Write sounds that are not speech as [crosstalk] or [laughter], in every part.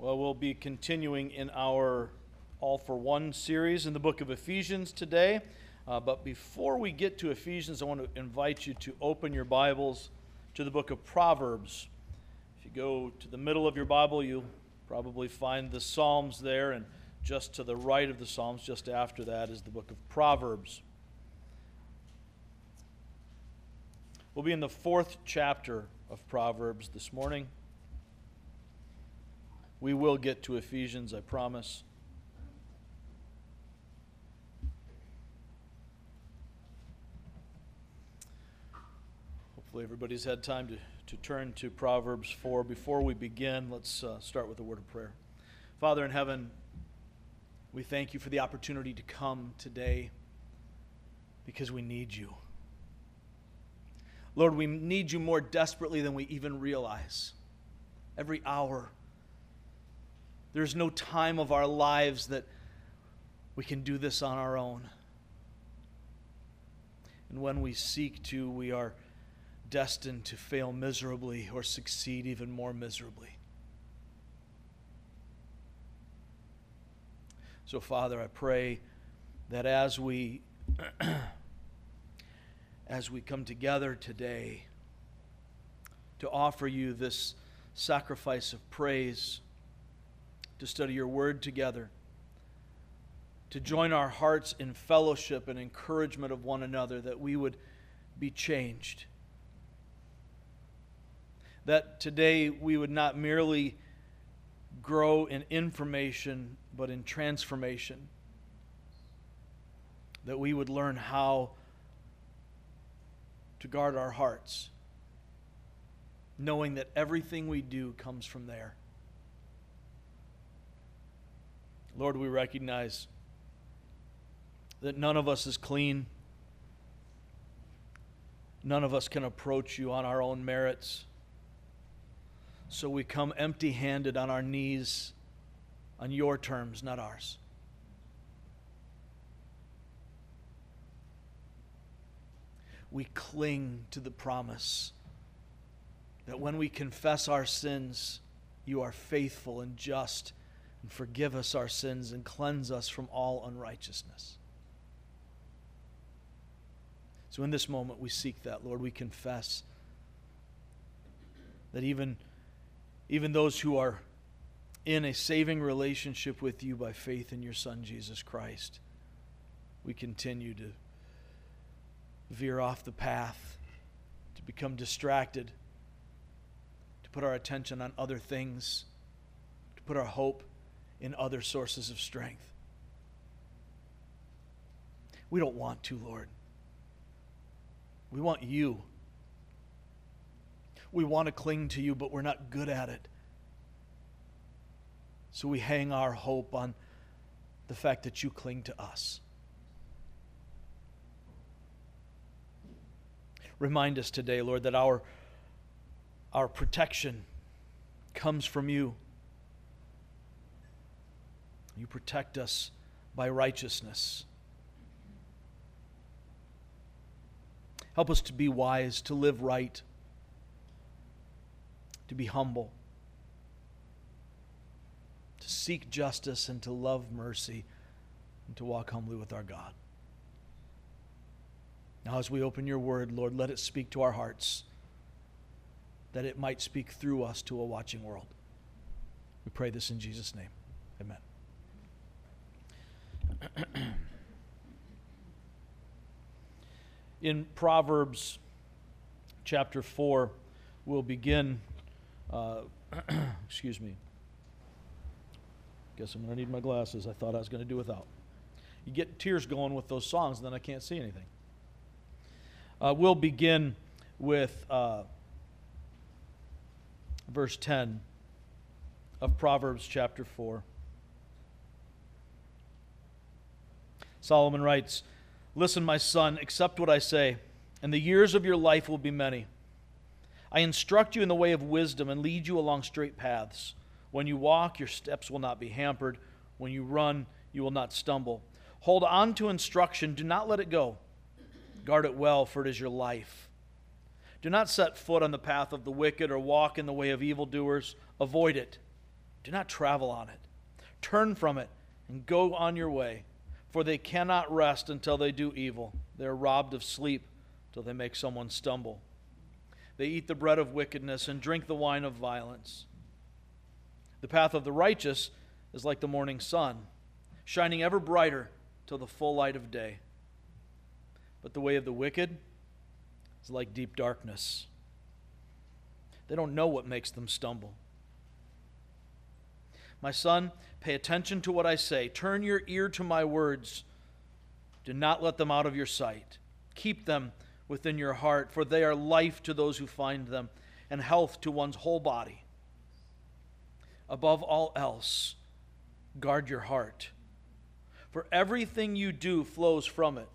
Well, we'll be continuing in our All for One series in the book of Ephesians today. Uh, but before we get to Ephesians, I want to invite you to open your Bibles to the book of Proverbs. If you go to the middle of your Bible, you'll probably find the Psalms there, and just to the right of the Psalms, just after that, is the book of Proverbs. We'll be in the fourth chapter of Proverbs this morning. We will get to Ephesians, I promise. Hopefully, everybody's had time to, to turn to Proverbs 4. Before we begin, let's uh, start with a word of prayer. Father in heaven, we thank you for the opportunity to come today because we need you. Lord, we need you more desperately than we even realize. Every hour, there's no time of our lives that we can do this on our own. And when we seek to, we are destined to fail miserably or succeed even more miserably. So, Father, I pray that as we [clears throat] as we come together today to offer you this sacrifice of praise to study your word together, to join our hearts in fellowship and encouragement of one another, that we would be changed. That today we would not merely grow in information, but in transformation. That we would learn how to guard our hearts, knowing that everything we do comes from there. Lord, we recognize that none of us is clean. None of us can approach you on our own merits. So we come empty handed on our knees on your terms, not ours. We cling to the promise that when we confess our sins, you are faithful and just and forgive us our sins and cleanse us from all unrighteousness. So, in this moment, we seek that, Lord. We confess that even, even those who are in a saving relationship with you by faith in your Son, Jesus Christ, we continue to veer off the path, to become distracted, to put our attention on other things, to put our hope in other sources of strength. We don't want to, Lord. We want you. We want to cling to you, but we're not good at it. So we hang our hope on the fact that you cling to us. Remind us today, Lord, that our, our protection comes from you. You protect us by righteousness. Help us to be wise, to live right, to be humble, to seek justice, and to love mercy, and to walk humbly with our God. Now, as we open your word, Lord, let it speak to our hearts, that it might speak through us to a watching world. We pray this in Jesus' name. Amen. [clears throat] in Proverbs chapter 4, we'll begin. Uh, [clears throat] excuse me. Guess I'm going to need my glasses. I thought I was going to do without. You get tears going with those songs, and then I can't see anything. Uh, we'll begin with uh, verse 10 of Proverbs chapter 4. Solomon writes, Listen, my son, accept what I say, and the years of your life will be many. I instruct you in the way of wisdom and lead you along straight paths. When you walk, your steps will not be hampered. When you run, you will not stumble. Hold on to instruction, do not let it go. Guard it well, for it is your life. Do not set foot on the path of the wicked or walk in the way of evildoers. Avoid it. Do not travel on it. Turn from it and go on your way, for they cannot rest until they do evil. They are robbed of sleep till they make someone stumble. They eat the bread of wickedness and drink the wine of violence. The path of the righteous is like the morning sun, shining ever brighter till the full light of day. But the way of the wicked is like deep darkness. They don't know what makes them stumble. My son, pay attention to what I say. Turn your ear to my words. Do not let them out of your sight. Keep them within your heart, for they are life to those who find them and health to one's whole body. Above all else, guard your heart, for everything you do flows from it.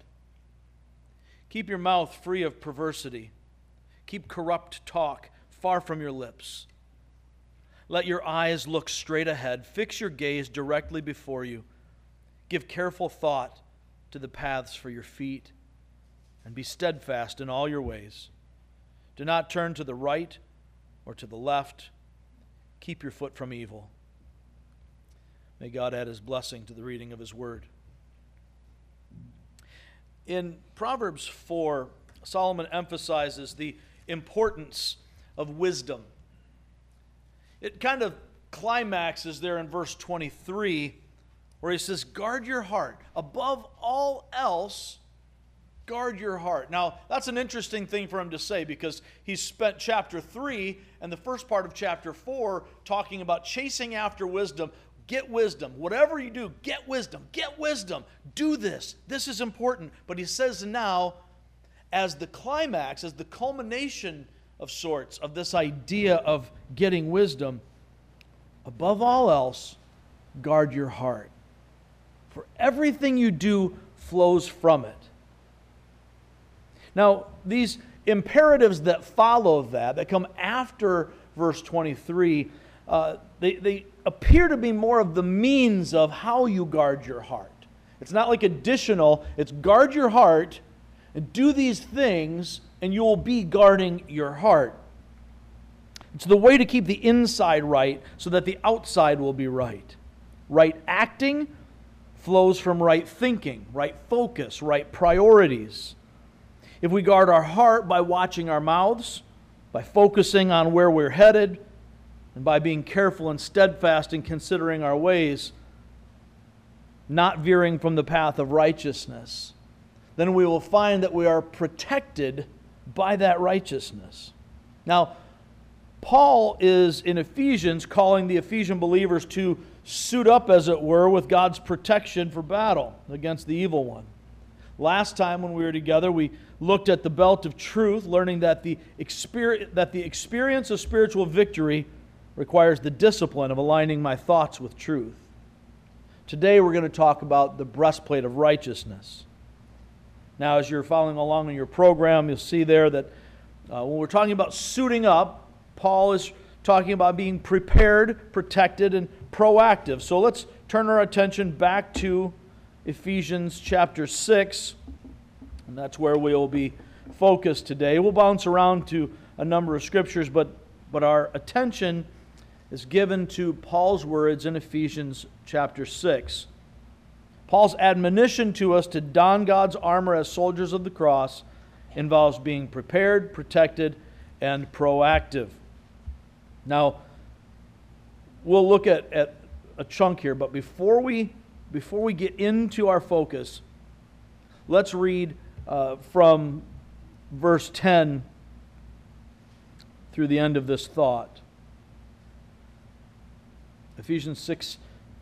Keep your mouth free of perversity. Keep corrupt talk far from your lips. Let your eyes look straight ahead. Fix your gaze directly before you. Give careful thought to the paths for your feet, and be steadfast in all your ways. Do not turn to the right or to the left. Keep your foot from evil. May God add his blessing to the reading of his word. In Proverbs 4, Solomon emphasizes the importance of wisdom it kind of climaxes there in verse 23 where he says, Guard your heart. Above all else, guard your heart. Now, that's an interesting thing for him to say because he's spent chapter 3 and the first part of chapter 4 talking about chasing after wisdom. Get wisdom. Whatever you do, get wisdom. Get wisdom. Do this. This is important. But he says now, as the climax, as the culmination of sorts of this idea of getting wisdom, above all else, guard your heart. For everything you do flows from it. Now, these imperatives that follow that, that come after verse 23, uh, they, they appear to be more of the means of how you guard your heart. It's not like additional, it's guard your heart and do these things and you will be guarding your heart. It's the way to keep the inside right so that the outside will be right. Right acting flows from right thinking, right focus, right priorities. If we guard our heart by watching our mouths, by focusing on where we're headed, and by being careful and steadfast in considering our ways, not veering from the path of righteousness, then we will find that we are protected by that righteousness. Now, Paul is in Ephesians calling the Ephesian believers to suit up, as it were, with God's protection for battle against the evil one. Last time when we were together, we looked at the belt of truth, learning that the, experience, that the experience of spiritual victory requires the discipline of aligning my thoughts with truth. Today, we're going to talk about the breastplate of righteousness. Now, as you're following along in your program, you'll see there that uh, when we're talking about suiting up, Paul is talking about being prepared, protected, and proactive. So let's turn our attention back to Ephesians chapter 6, and that's where we'll be focused today. We'll bounce around to a number of scriptures, but, but our attention is given to Paul's words in Ephesians chapter 6. Paul's admonition to us to don God's armor as soldiers of the cross involves being prepared, protected, and proactive. Now, we'll look at, at a chunk here, but before we, before we get into our focus, let's read uh, from verse 10 through the end of this thought. Ephesians 6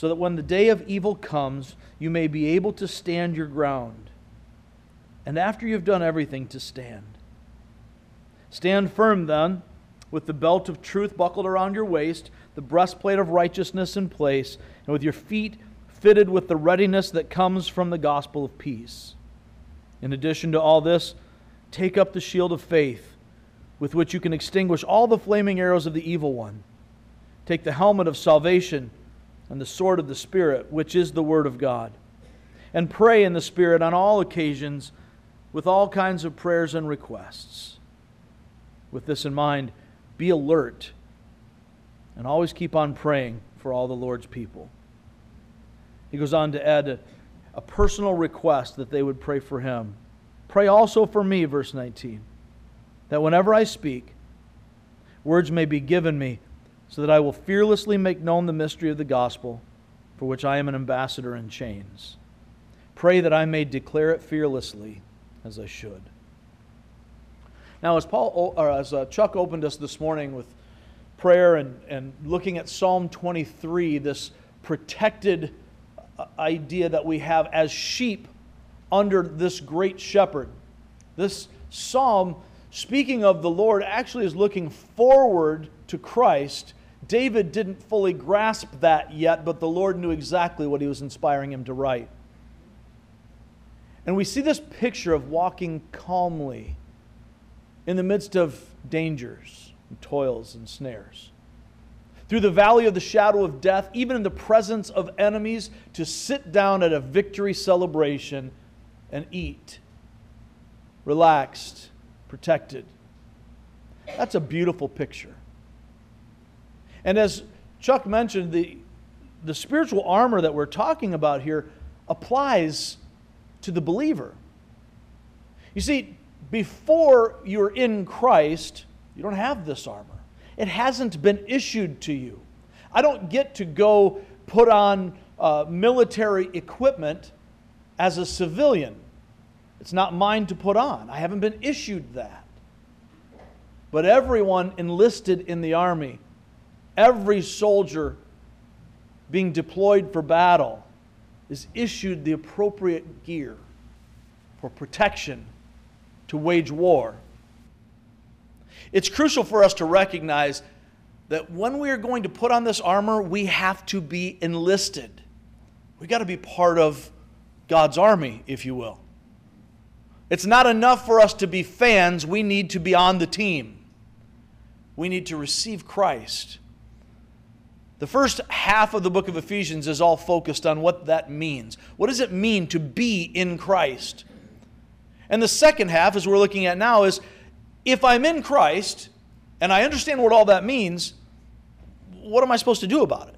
so that when the day of evil comes, you may be able to stand your ground. And after you've done everything, to stand. Stand firm then, with the belt of truth buckled around your waist, the breastplate of righteousness in place, and with your feet fitted with the readiness that comes from the gospel of peace. In addition to all this, take up the shield of faith with which you can extinguish all the flaming arrows of the evil one. Take the helmet of salvation and the sword of the Spirit, which is the Word of God. And pray in the Spirit on all occasions with all kinds of prayers and requests. With this in mind, be alert and always keep on praying for all the Lord's people. He goes on to add a, a personal request that they would pray for him. Pray also for me, verse 19, that whenever I speak, words may be given me so that I will fearlessly make known the mystery of the gospel, for which I am an ambassador in chains. Pray that I may declare it fearlessly as I should. Now, as Paul or as uh, Chuck opened us this morning with prayer and, and looking at Psalm 23, this protected idea that we have as sheep under this great shepherd. This psalm, speaking of the Lord, actually is looking forward to Christ. David didn't fully grasp that yet, but the Lord knew exactly what he was inspiring him to write. And we see this picture of walking calmly in the midst of dangers, and toils, and snares through the valley of the shadow of death, even in the presence of enemies, to sit down at a victory celebration and eat. Relaxed, protected. That's a beautiful picture. And as Chuck mentioned, the, the spiritual armor that we're talking about here applies to the believer. You see, before you're in Christ, you don't have this armor. It hasn't been issued to you. I don't get to go put on uh, military equipment as a civilian. It's not mine to put on. I haven't been issued that. But everyone enlisted in the army, every soldier being deployed for battle, is issued the appropriate gear for protection to wage war. It's crucial for us to recognize that when we are going to put on this armor, we have to be enlisted. We got to be part of God's army, if you will. It's not enough for us to be fans, we need to be on the team. We need to receive Christ. The first half of the book of Ephesians is all focused on what that means. What does it mean to be in Christ? And the second half, as we're looking at now, is if I'm in Christ and I understand what all that means, what am I supposed to do about it?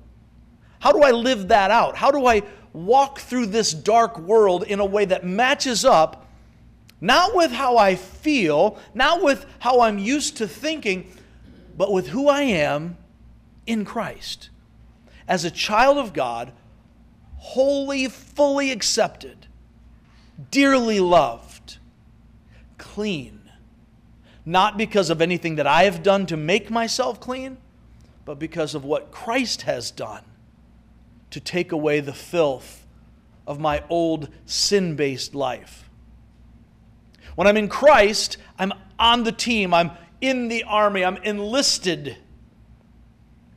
How do I live that out? How do I walk through this dark world in a way that matches up not with how I feel, not with how I'm used to thinking, but with who I am in Christ? As a child of God, wholly, fully accepted, dearly loved, clean not because of anything that I have done to make myself clean, but because of what Christ has done to take away the filth of my old sin based life. When I'm in Christ, I'm on the team, I'm in the army, I'm enlisted.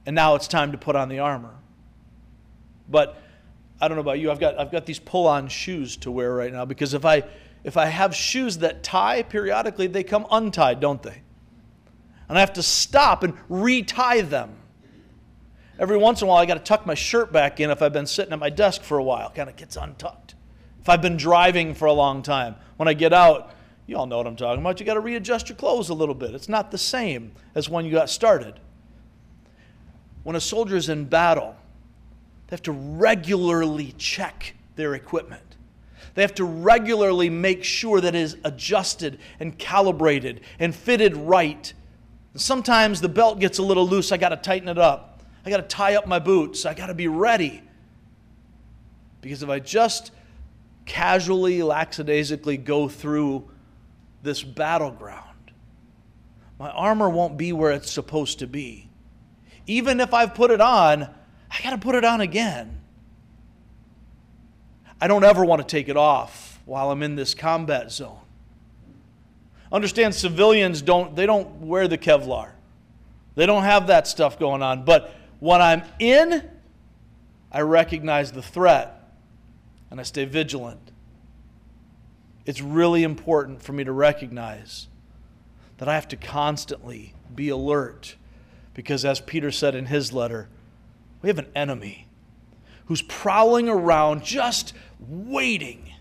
And now it's time to put on the armor. But I don't know about you, I've got, I've got these pull on shoes to wear right now because if I if I have shoes that tie periodically, they come untied, don't they? And I have to stop and retie them. Every once in a while, I got to tuck my shirt back in if I've been sitting at my desk for a while. Kind of gets untucked. If I've been driving for a long time, when I get out, you all know what I'm talking about. You got to readjust your clothes a little bit. It's not the same as when you got started. When a soldier is in battle, they have to regularly check their equipment. They have to regularly make sure that it is adjusted and calibrated and fitted right. Sometimes the belt gets a little loose, I got to tighten it up. I got to tie up my boots. I got to be ready. Because if I just casually, lackadaisically go through this battleground, my armor won't be where it's supposed to be. Even if I've put it on, I got to put it on again. I don't ever want to take it off while I'm in this combat zone. Understand civilians don't they don't wear the Kevlar. They don't have that stuff going on, but when I'm in I recognize the threat and I stay vigilant. It's really important for me to recognize that I have to constantly be alert because, as Peter said in his letter, we have an enemy who's prowling around just waiting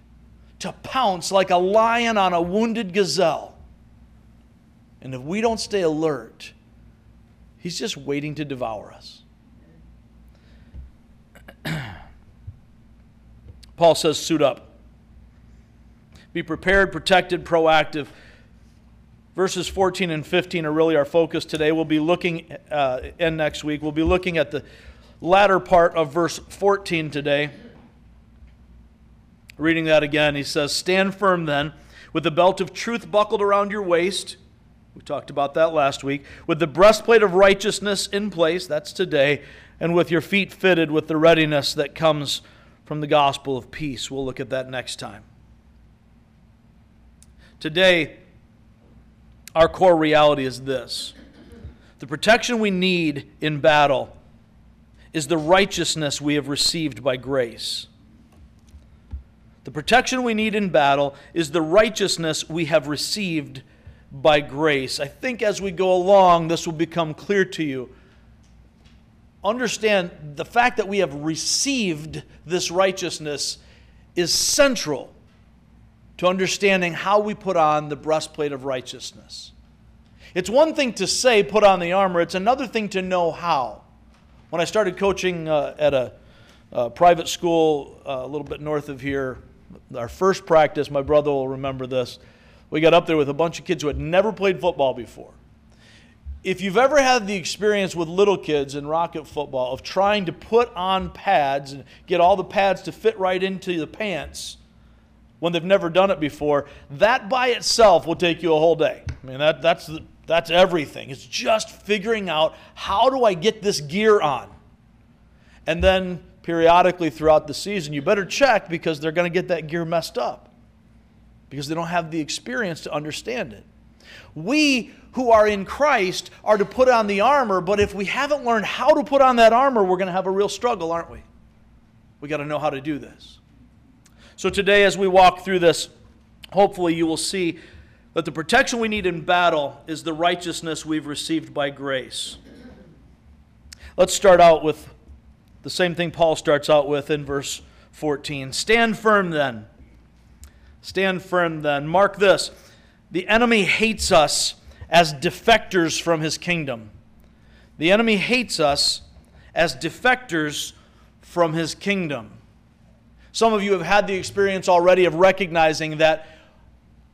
to pounce like a lion on a wounded gazelle. And if we don't stay alert, he's just waiting to devour us. [clears throat] Paul says, suit up. Be prepared, protected, proactive. Verses 14 and 15 are really our focus today. We'll be looking, uh, and next week, we'll be looking at the latter part of verse 14 today. Reading that again, he says, Stand firm then, with the belt of truth buckled around your waist. We talked about that last week. With the breastplate of righteousness in place, that's today, and with your feet fitted with the readiness that comes from the gospel of peace. We'll look at that next time. Today, our core reality is this the protection we need in battle is the righteousness we have received by grace. The protection we need in battle is the righteousness we have received by grace. I think as we go along, this will become clear to you. Understand the fact that we have received this righteousness is central to understanding how we put on the breastplate of righteousness. It's one thing to say, put on the armor, it's another thing to know how. When I started coaching uh, at a, a, private school uh, a little bit north of here, our first practice, my brother will remember this, we got up there with a bunch of kids who had never played football before. If you've ever had the experience with little kids in rocket football of trying to put on pads and get all the pads to fit right into the pants when they've never done it before, that by itself will take you a whole day. I mean, that, that's the, that's everything. It's just figuring out how do I get this gear on? And then periodically throughout the season, you better check because they're going to get that gear messed up because they don't have the experience to understand it. We who are in Christ are to put on the armor, but if we haven't learned how to put on that armor, we're going to have a real struggle, aren't we? We got to know how to do this. So today, as we walk through this, hopefully you will see that the protection we need in battle is the righteousness we've received by grace. Let's start out with the same thing Paul starts out with in verse 14. Stand firm then. Stand firm then. Mark this the enemy hates us as defectors from his kingdom. The enemy hates us as defectors from his kingdom. Some of you have had the experience already of recognizing that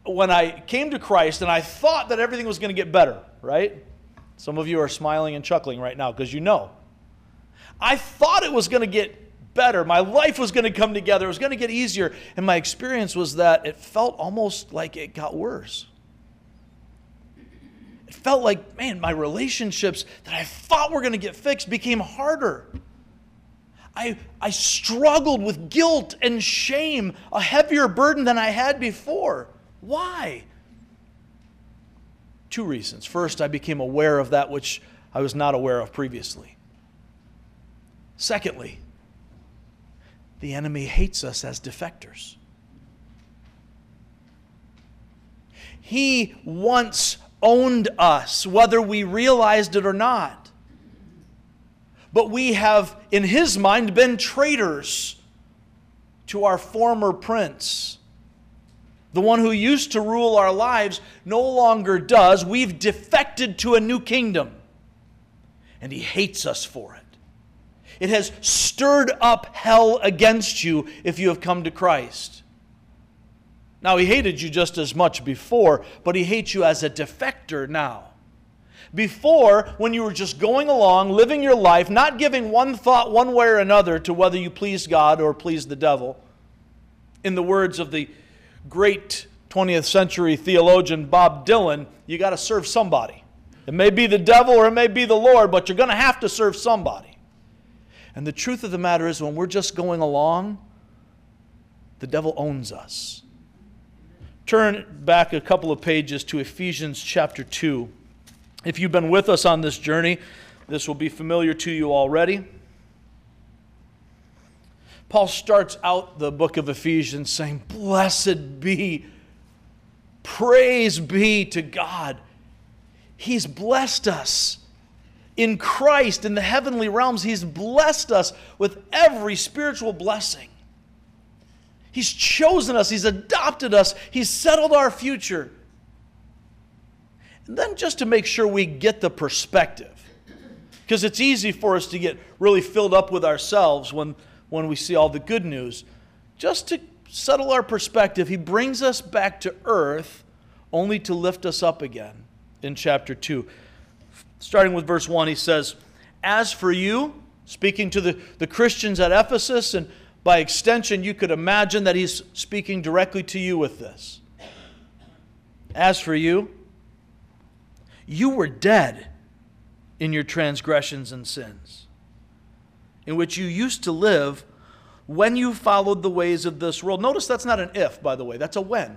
when I came to Christ and I thought that everything was going to get better, right? Some of you are smiling and chuckling right now because you know. I thought it was going to get better. My life was going to come together. It was going to get easier. And my experience was that it felt almost like it got worse. It felt like, man, my relationships that I thought were going to get fixed became harder. I, I struggled with guilt and shame, a heavier burden than I had before. Why? Two reasons. First, I became aware of that which I was not aware of previously. Secondly, the enemy hates us as defectors. He once owned us, whether we realized it or not. But we have, in his mind, been traitors to our former prince the one who used to rule our lives no longer does. We've defected to a new kingdom. And he hates us for it. It has stirred up hell against you if you have come to Christ. Now, he hated you just as much before, but he hates you as a defector now. Before, when you were just going along, living your life, not giving one thought one way or another to whether you please God or please the devil, in the words of the great 20th century theologian Bob Dylan, you got to serve somebody. It may be the devil or it may be the Lord, but you're going to have to serve somebody. And the truth of the matter is, when we're just going along, the devil owns us. Turn back a couple of pages to Ephesians chapter 2. If you've been with us on this journey, this will be familiar to you already. Paul starts out the book of Ephesians saying, Blessed be, praise be to God. He's blessed us in Christ, in the heavenly realms. He's blessed us with every spiritual blessing. He's chosen us, He's adopted us, He's settled our future. And then, just to make sure we get the perspective, because it's easy for us to get really filled up with ourselves when, when we see all the good news. Just to settle our perspective, He brings us back to earth only to lift us up again in chapter 2. Starting with verse 1, he says, As for you, speaking to the, the Christians at Ephesus and by extension, you could imagine that he's speaking directly to you with this. As for you, you were dead in your transgressions and sins, in which you used to live when you followed the ways of this world. Notice that's not an if, by the way, that's a when.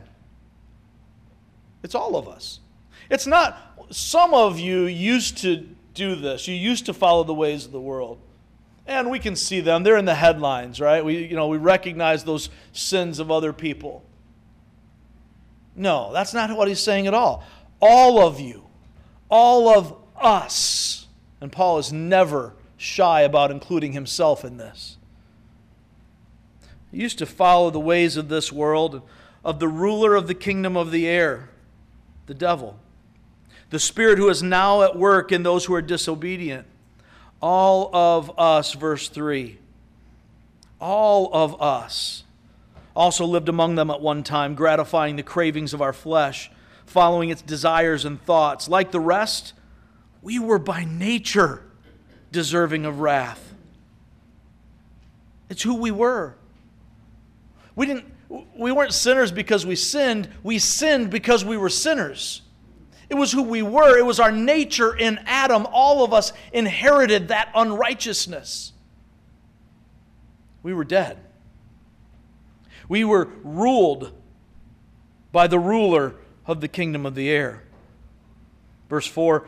It's all of us. It's not, some of you used to do this, you used to follow the ways of the world. And we can see them. They're in the headlines, right? We, you know, we recognize those sins of other people. No, that's not what he's saying at all. All of you, all of us. And Paul is never shy about including himself in this. He used to follow the ways of this world, of the ruler of the kingdom of the air, the devil, the spirit who is now at work in those who are disobedient all of us, verse 3. All of us also lived among them at one time, gratifying the cravings of our flesh, following its desires and thoughts. Like the rest, we were by nature deserving of wrath. It's who we were. We, didn't, we weren't sinners because we sinned, we sinned because we were sinners. It was who we were. It was our nature in Adam. All of us inherited that unrighteousness. We were dead. We were ruled by the ruler of the kingdom of the air. Verse 4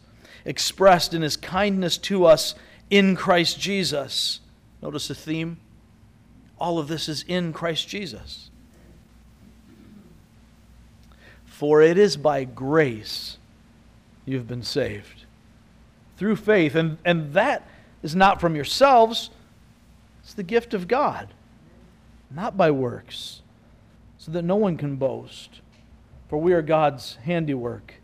expressed in his kindness to us in Christ Jesus. Notice the theme. All of this is in Christ Jesus. For it is by grace you've been saved through faith. And, and that is not from yourselves, it's the gift of God, not by works, so that no one can boast. For we are God's handiwork,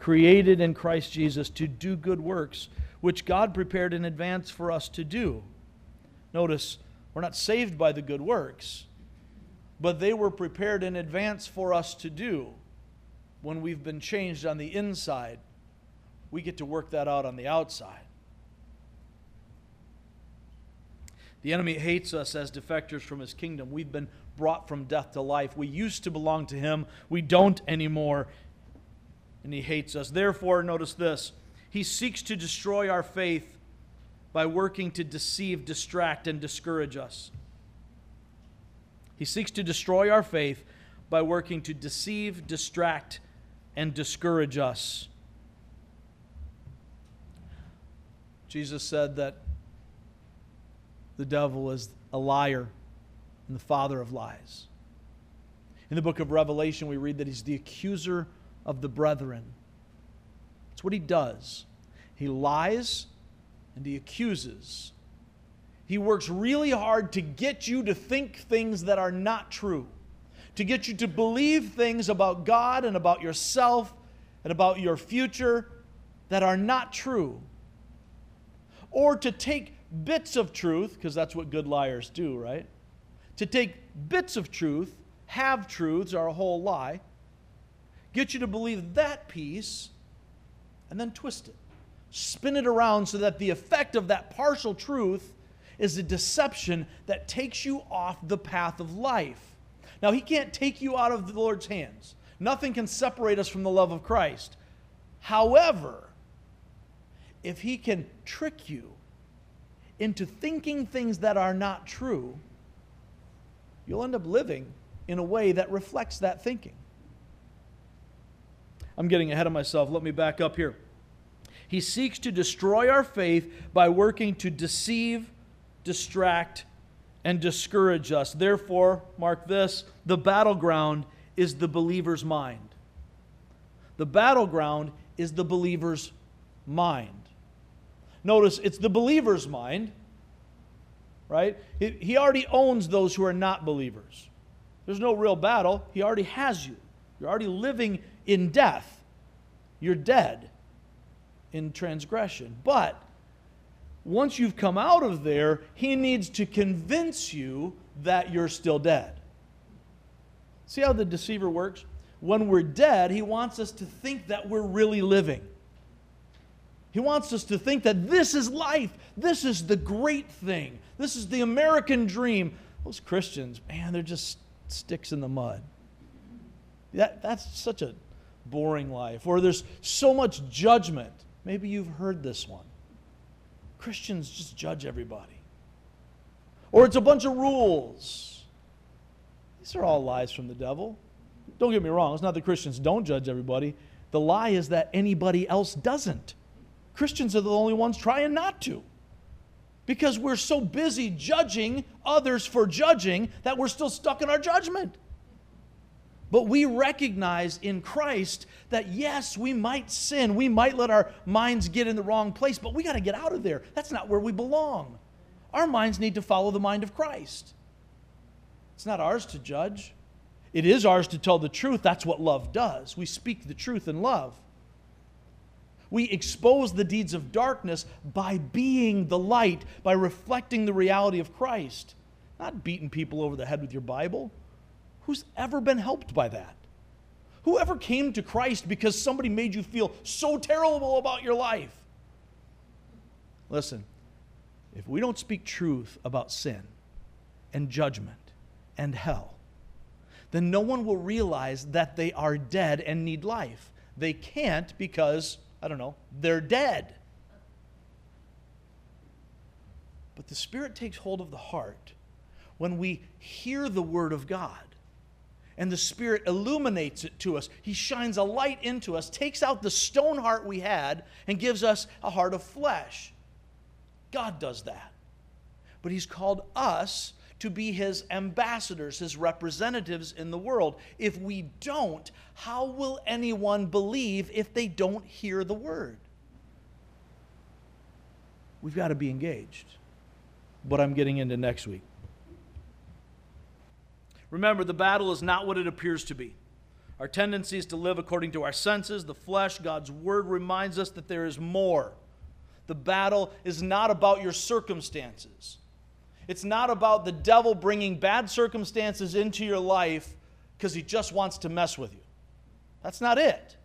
created in Christ Jesus to do good works, which God prepared in advance for us to do. Notice, we're not saved by the good works, but they were prepared in advance for us to do when we've been changed on the inside, we get to work that out on the outside. The enemy hates us as defectors from his kingdom. We've been brought from death to life. We used to belong to him, we don't anymore. And he hates us. Therefore, notice this he seeks to destroy our faith by working to deceive, distract, and discourage us. He seeks to destroy our faith by working to deceive, distract, and discourage us. Jesus said that the devil is a liar and the father of lies. In the book of Revelation, we read that he's the accuser of the brethren. That's what he does. He lies and he accuses. He works really hard to get you to think things that are not true to get you to believe things about God and about yourself and about your future that are not true. Or to take bits of truth, because that's what good liars do, right? To take bits of truth, have truths are a whole lie, get you to believe that piece, and then twist it. Spin it around so that the effect of that partial truth is a deception that takes you off the path of life. Now, he can't take you out of the Lord's hands. Nothing can separate us from the love of Christ. However, if he can trick you into thinking things that are not true, you'll end up living in a way that reflects that thinking. I'm getting ahead of myself. Let me back up here. He seeks to destroy our faith by working to deceive, distract, and discourage us. Therefore, mark this the battleground is the believer's mind. The battleground is the believer's mind. Notice it's the believer's mind, right? He already owns those who are not believers. There's no real battle. He already has you. You're already living in death. You're dead in transgression. But once you've come out of there, he needs to convince you that you're still dead. See how the deceiver works? When we're dead, he wants us to think that we're really living. He wants us to think that this is life. This is the great thing. This is the American dream. Those Christians, man, they're just sticks in the mud. That, that's such a boring life. Or there's so much judgment. Maybe you've heard this one. Christians just judge everybody. Or it's a bunch of rules. These are all lies from the devil. Don't get me wrong, it's not that Christians don't judge everybody. The lie is that anybody else doesn't. Christians are the only ones trying not to. Because we're so busy judging others for judging that we're still stuck in our judgment. But we recognize in Christ that yes, we might sin. We might let our minds get in the wrong place, but we got to get out of there. That's not where we belong. Our minds need to follow the mind of Christ. It's not ours to judge, it is ours to tell the truth. That's what love does. We speak the truth in love. We expose the deeds of darkness by being the light, by reflecting the reality of Christ, not beating people over the head with your Bible. Who's ever been helped by that? Whoever came to Christ because somebody made you feel so terrible about your life? Listen, if we don't speak truth about sin and judgment and hell, then no one will realize that they are dead and need life. They can't because I don't know, they're dead. But the Spirit takes hold of the heart when we hear the Word of God and the Spirit illuminates it to us. He shines a light into us, takes out the stone heart we had, and gives us a heart of flesh. God does that. But He's called us to be his ambassadors, his representatives in the world. If we don't, how will anyone believe if they don't hear the word? We've got to be engaged. But I'm getting into next week. Remember, the battle is not what it appears to be. Our tendency is to live according to our senses, the flesh. God's word reminds us that there is more. The battle is not about your circumstances. It's not about the devil bringing bad circumstances into your life because he just wants to mess with you. That's not it.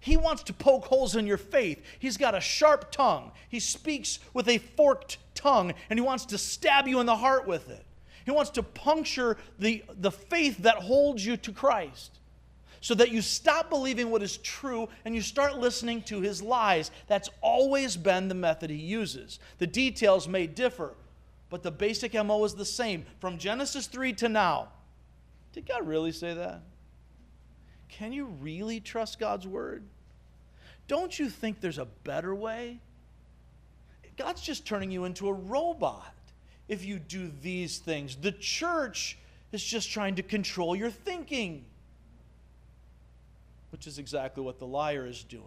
He wants to poke holes in your faith. He's got a sharp tongue. He speaks with a forked tongue, and he wants to stab you in the heart with it. He wants to puncture the, the faith that holds you to Christ so that you stop believing what is true and you start listening to his lies. That's always been the method he uses. The details may differ, but the basic MO is the same from Genesis 3 to now. Did God really say that? Can you really trust God's word? Don't you think there's a better way? God's just turning you into a robot if you do these things. The church is just trying to control your thinking, which is exactly what the liar is doing.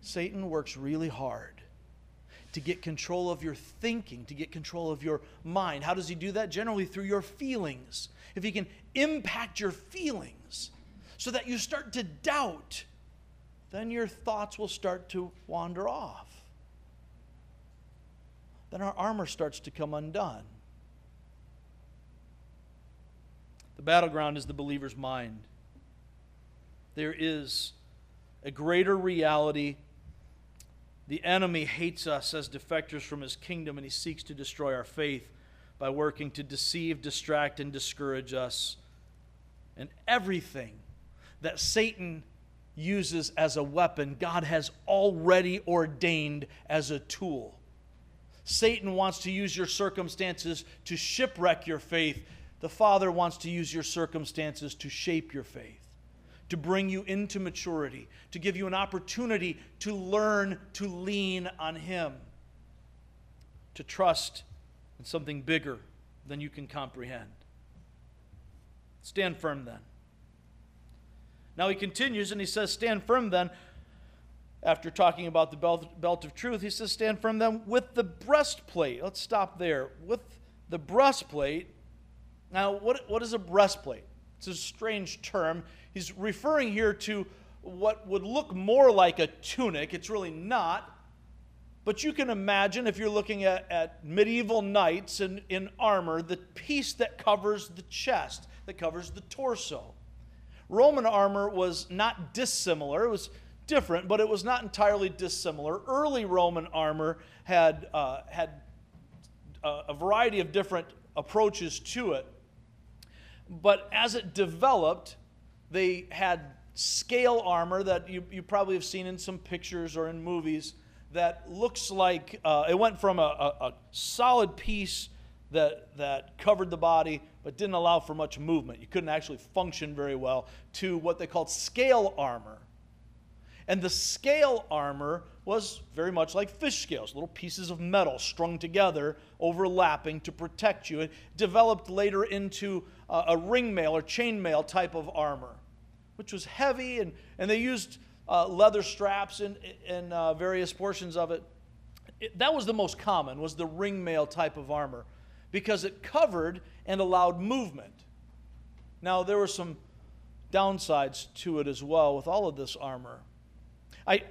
Satan works really hard to get control of your thinking, to get control of your mind. How does he do that? Generally through your feelings. If he can impact your feelings so that you start to doubt, then your thoughts will start to wander off. Then our armor starts to come undone. The battleground is the believer's mind. There is a greater reality The enemy hates us as defectors from his kingdom, and he seeks to destroy our faith by working to deceive, distract, and discourage us. And everything that Satan uses as a weapon, God has already ordained as a tool. Satan wants to use your circumstances to shipwreck your faith. The Father wants to use your circumstances to shape your faith, to bring you into maturity, to give you an opportunity to learn to lean on Him, to trust in something bigger than you can comprehend. Stand firm then. Now he continues and he says, Stand firm then. After talking about the belt, belt of truth, he says, Stand firm then with the breastplate. Let's stop there. With the breastplate. Now, what, what is a breastplate? It's a strange term. He's referring here to what would look more like a tunic. It's really not. But you can imagine if you're looking at, at medieval knights in, in armor, the piece that covers the chest, that covers the torso. Roman armor was not dissimilar. It was different, but it was not entirely dissimilar. Early Roman armor had, uh, had a, a variety of different approaches to it. But as it developed, they had scale armor that you, you probably have seen in some pictures or in movies that looks like uh, it went from a, a, a solid piece that, that covered the body but didn't allow for much movement. You couldn't actually function very well to what they called scale armor. And the scale armor was very much like fish scales, little pieces of metal strung together, overlapping to protect you. It developed later into uh, a ringmail or chainmail type of armor, which was heavy, and, and they used uh, leather straps in, in uh, various portions of it. it. That was the most common, was the ringmail type of armor because it covered and allowed movement. Now, there were some downsides to it as well with all of this armor. I,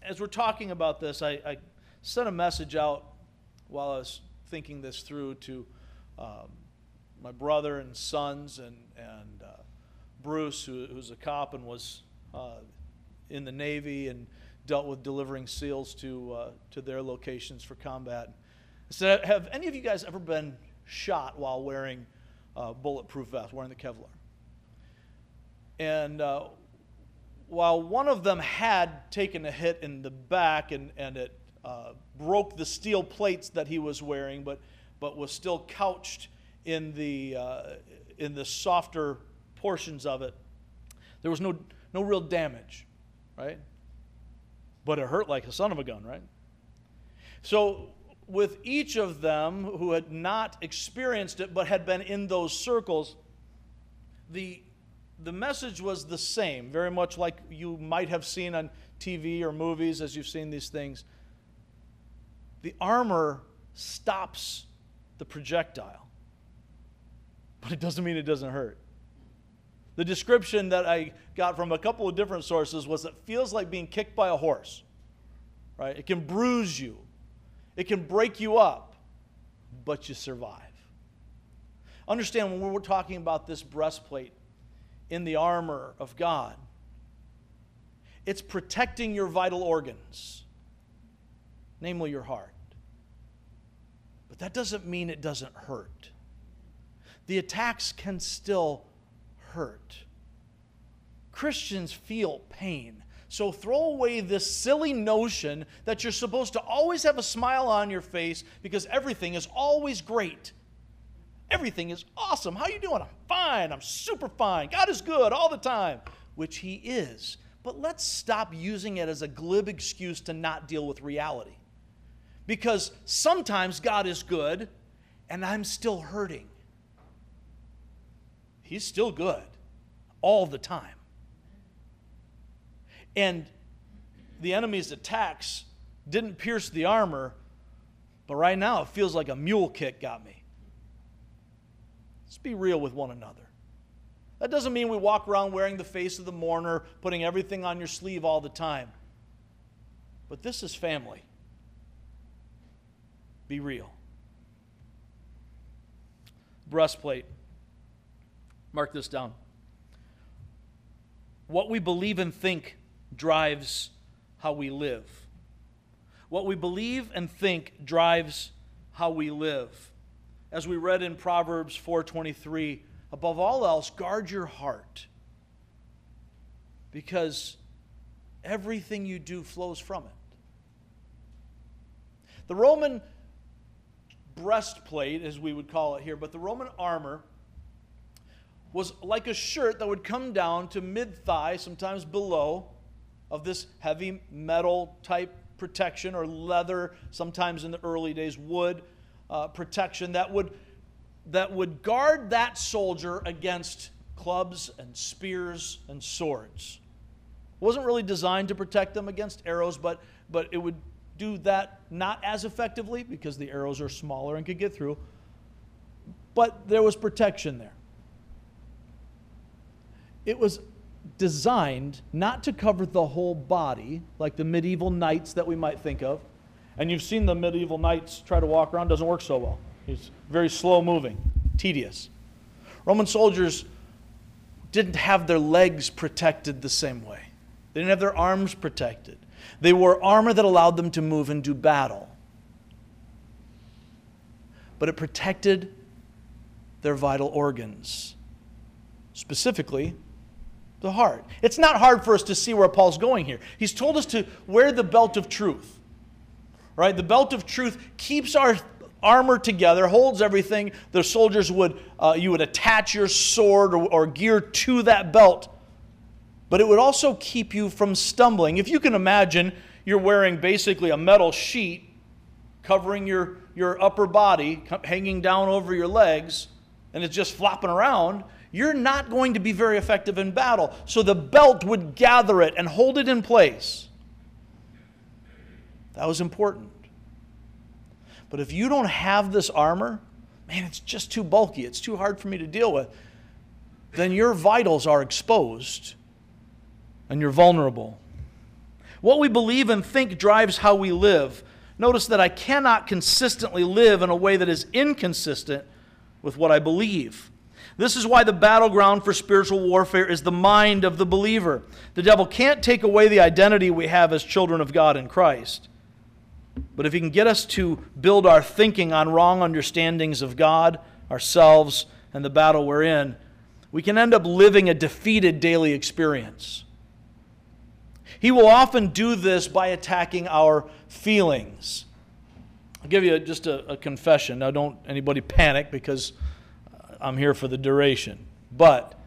as we're talking about this, I, I sent a message out while I was thinking this through to um, my brother and sons and, and uh, Bruce, who, who's a cop and was uh, in the Navy and dealt with delivering SEALs to, uh, to their locations for combat. So, have any of you guys ever been shot while wearing bulletproof vest, wearing the Kevlar? And uh, while one of them had taken a hit in the back and, and it uh, broke the steel plates that he was wearing, but, but was still couched in the, uh, in the softer portions of it, there was no, no real damage, right? But it hurt like a son of a gun, right? So with each of them who had not experienced it but had been in those circles, the, the message was the same, very much like you might have seen on TV or movies as you've seen these things. The armor stops the projectile, but it doesn't mean it doesn't hurt. The description that I got from a couple of different sources was it feels like being kicked by a horse, right? It can bruise you, it can break you up, but you survive. Understand when we're talking about this breastplate in the armor of God, it's protecting your vital organs, namely your heart. But that doesn't mean it doesn't hurt. The attacks can still hurt. Christians feel pain. So throw away this silly notion that you're supposed to always have a smile on your face because everything is always great. Everything is awesome. How you doing? I'm fine. I'm super fine. God is good all the time, which he is. But let's stop using it as a glib excuse to not deal with reality. Because sometimes God is good and I'm still hurting. He's still good all the time. And the enemy's attacks didn't pierce the armor, but right now it feels like a mule kick got me. Let's be real with one another. That doesn't mean we walk around wearing the face of the mourner, putting everything on your sleeve all the time. But this is family. Be real. Breastplate. Mark this down. What we believe and think drives how we live. What we believe and think drives how we live. As we read in Proverbs 4:23, above all else, guard your heart. Because everything you do flows from it. The Roman breastplate, as we would call it here, but the Roman armor was like a shirt that would come down to mid thigh, sometimes below, of this heavy metal type protection or leather, sometimes in the early days, wood uh, protection that would, that would guard that soldier against clubs and spears and swords. It wasn't really designed to protect them against arrows, but, but it would do that not as effectively because the arrows are smaller and could get through. But there was protection there. It was designed not to cover the whole body, like the medieval knights that we might think of. And you've seen the medieval knights try to walk around, doesn't work so well. It's very slow moving, tedious. Roman soldiers didn't have their legs protected the same way, they didn't have their arms protected. They wore armor that allowed them to move and do battle. But it protected their vital organs, specifically the heart. It's not hard for us to see where Paul's going here. He's told us to wear the belt of truth. Right? The belt of truth keeps our armor together, holds everything. The soldiers would, uh, you would attach your sword or, or gear to that belt, but it would also keep you from stumbling. If you can imagine, you're wearing basically a metal sheet covering your, your upper body, hanging down over your legs, and it's just flopping around you're not going to be very effective in battle. So the belt would gather it and hold it in place. That was important. But if you don't have this armor, man, it's just too bulky, it's too hard for me to deal with, then your vitals are exposed and you're vulnerable. What we believe and think drives how we live. Notice that I cannot consistently live in a way that is inconsistent with what I believe. This is why the battleground for spiritual warfare is the mind of the believer. The devil can't take away the identity we have as children of God in Christ. But if he can get us to build our thinking on wrong understandings of God, ourselves, and the battle we're in, we can end up living a defeated daily experience. He will often do this by attacking our feelings. I'll give you just a, a confession. Now, don't anybody panic because I'm here for the duration. But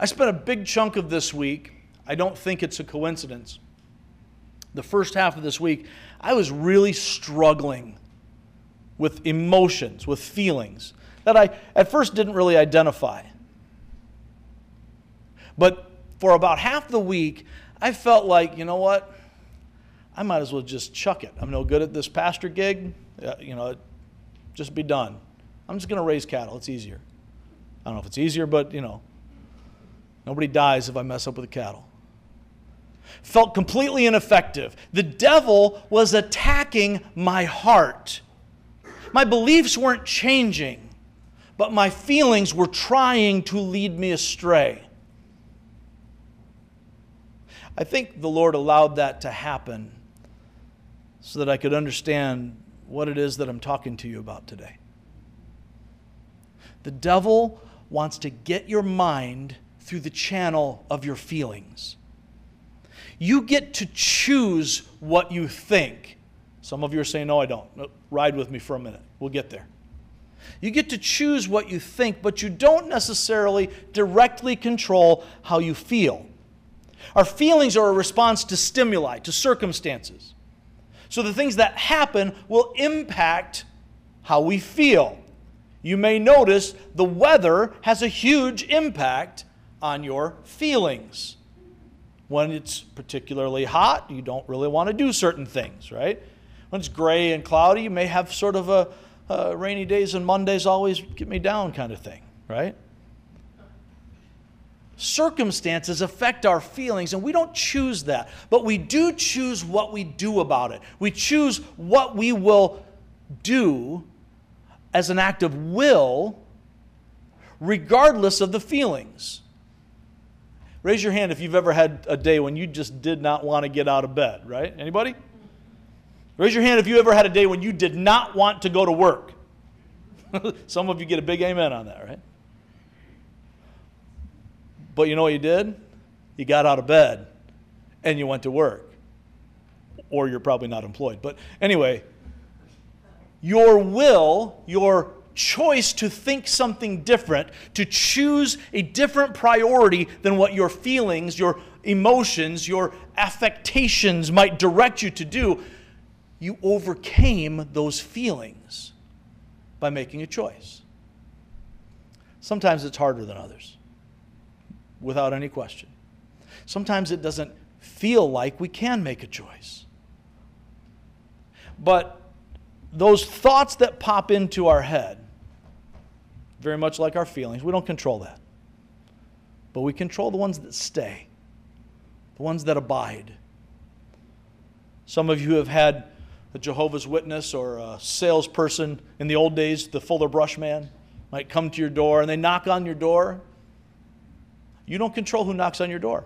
I spent a big chunk of this week, I don't think it's a coincidence. The first half of this week, I was really struggling with emotions, with feelings that I at first didn't really identify. But for about half the week, I felt like, you know what? I might as well just chuck it. I'm no good at this pastor gig. Uh, you know, just be done. I'm just going to raise cattle. It's easier. I don't know if it's easier, but you know, nobody dies if I mess up with the cattle. Felt completely ineffective. The devil was attacking my heart. My beliefs weren't changing, but my feelings were trying to lead me astray. I think the Lord allowed that to happen so that I could understand what it is that I'm talking to you about today. The devil wants to get your mind through the channel of your feelings. You get to choose what you think. Some of you are saying, No, I don't. Ride with me for a minute. We'll get there. You get to choose what you think, but you don't necessarily directly control how you feel. Our feelings are a response to stimuli, to circumstances. So the things that happen will impact how we feel you may notice the weather has a huge impact on your feelings. When it's particularly hot, you don't really want to do certain things, right? When it's gray and cloudy, you may have sort of a, rainy days and Mondays always get me down kind of thing, right? Circumstances affect our feelings, and we don't choose that. But we do choose what we do about it. We choose what we will do as an act of will, regardless of the feelings. Raise your hand if you've ever had a day when you just did not want to get out of bed, right? Anybody? Raise your hand if you ever had a day when you did not want to go to work. [laughs] Some of you get a big amen on that, right? But you know what you did? You got out of bed and you went to work. Or you're probably not employed. But anyway, your will, your choice to think something different, to choose a different priority than what your feelings, your emotions, your affectations might direct you to do, you overcame those feelings by making a choice. Sometimes it's harder than others, without any question. Sometimes it doesn't feel like we can make a choice. But those thoughts that pop into our head, very much like our feelings, we don't control that. But we control the ones that stay, the ones that abide. Some of you have had a Jehovah's Witness or a salesperson in the old days, the Fuller Brush man, might come to your door and they knock on your door. You don't control who knocks on your door.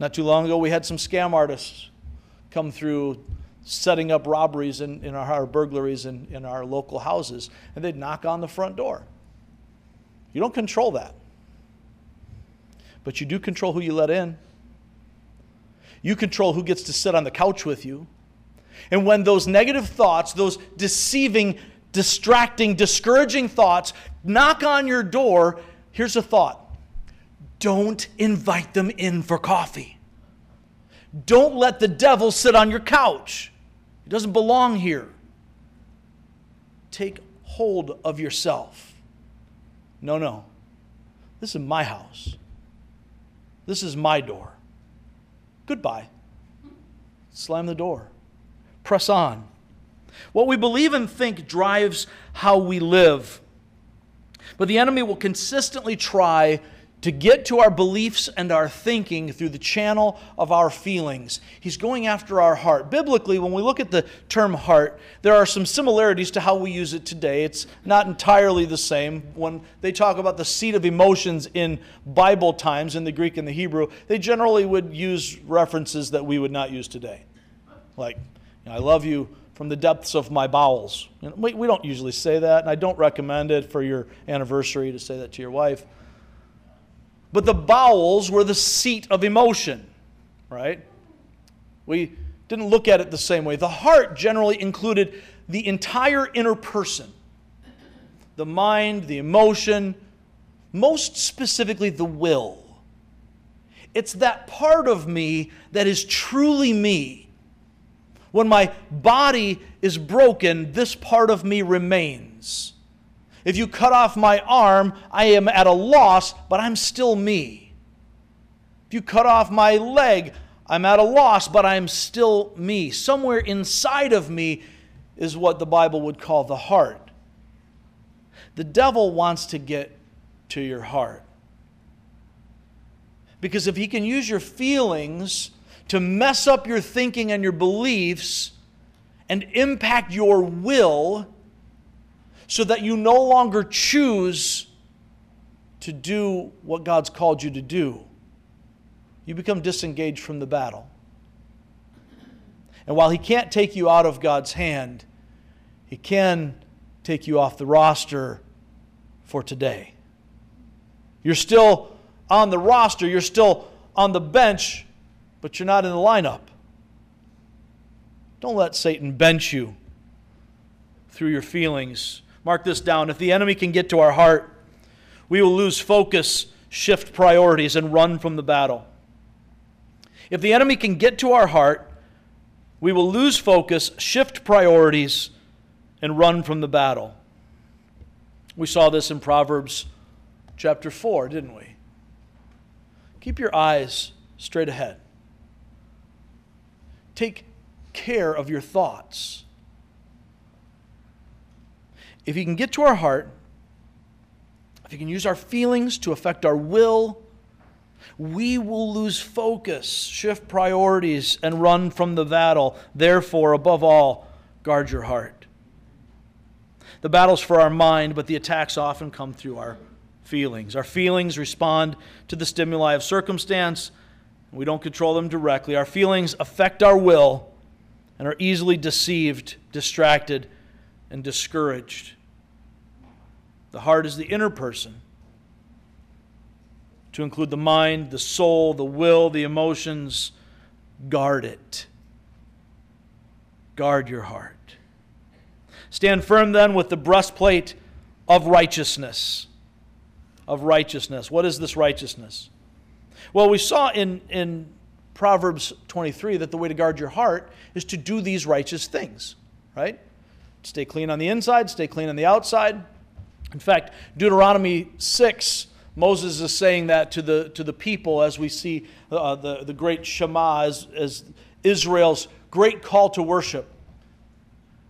Not too long ago, we had some scam artists come through setting up robberies in, in our, our burglaries in, in our local houses, and they'd knock on the front door. You don't control that. But you do control who you let in. You control who gets to sit on the couch with you. And when those negative thoughts, those deceiving, distracting, discouraging thoughts knock on your door, here's a thought don't invite them in for coffee. Don't let the devil sit on your couch. He doesn't belong here. Take hold of yourself. No, no. This is my house. This is my door. Goodbye. Slam the door. Press on. What we believe and think drives how we live. But the enemy will consistently try to get to our beliefs and our thinking through the channel of our feelings. He's going after our heart. Biblically, when we look at the term heart, there are some similarities to how we use it today. It's not entirely the same. When they talk about the seat of emotions in Bible times, in the Greek and the Hebrew, they generally would use references that we would not use today. Like, I love you from the depths of my bowels. We, we don't usually say that, and I don't recommend it for your anniversary to say that to your wife. But the bowels were the seat of emotion, right? We didn't look at it the same way. The heart generally included the entire inner person the mind, the emotion, most specifically the will. It's that part of me that is truly me. When my body is broken, this part of me remains. If you cut off my arm, I am at a loss, but I'm still me. If you cut off my leg, I'm at a loss, but I'm still me. Somewhere inside of me is what the Bible would call the heart. The devil wants to get to your heart. Because if he can use your feelings to mess up your thinking and your beliefs and impact your will, so that you no longer choose to do what God's called you to do. You become disengaged from the battle. And while He can't take you out of God's hand, He can take you off the roster for today. You're still on the roster, you're still on the bench, but you're not in the lineup. Don't let Satan bench you through your feelings Mark this down. If the enemy can get to our heart, we will lose focus, shift priorities, and run from the battle. If the enemy can get to our heart, we will lose focus, shift priorities, and run from the battle. We saw this in Proverbs chapter 4, didn't we? Keep your eyes straight ahead. Take care of your thoughts if He can get to our heart, if He can use our feelings to affect our will, we will lose focus, shift priorities, and run from the battle. Therefore, above all, guard your heart. The battle's for our mind, but the attacks often come through our feelings. Our feelings respond to the stimuli of circumstance. We don't control them directly. Our feelings affect our will and are easily deceived, distracted, and discouraged. The heart is the inner person, to include the mind, the soul, the will, the emotions. Guard it. Guard your heart. Stand firm then with the breastplate of righteousness. Of righteousness. What is this righteousness? Well, we saw in, in Proverbs 23 that the way to guard your heart is to do these righteous things, right? Stay clean on the inside, stay clean on the outside. In fact, Deuteronomy 6, Moses is saying that to the, to the people as we see uh, the, the great Shema as, as Israel's great call to worship.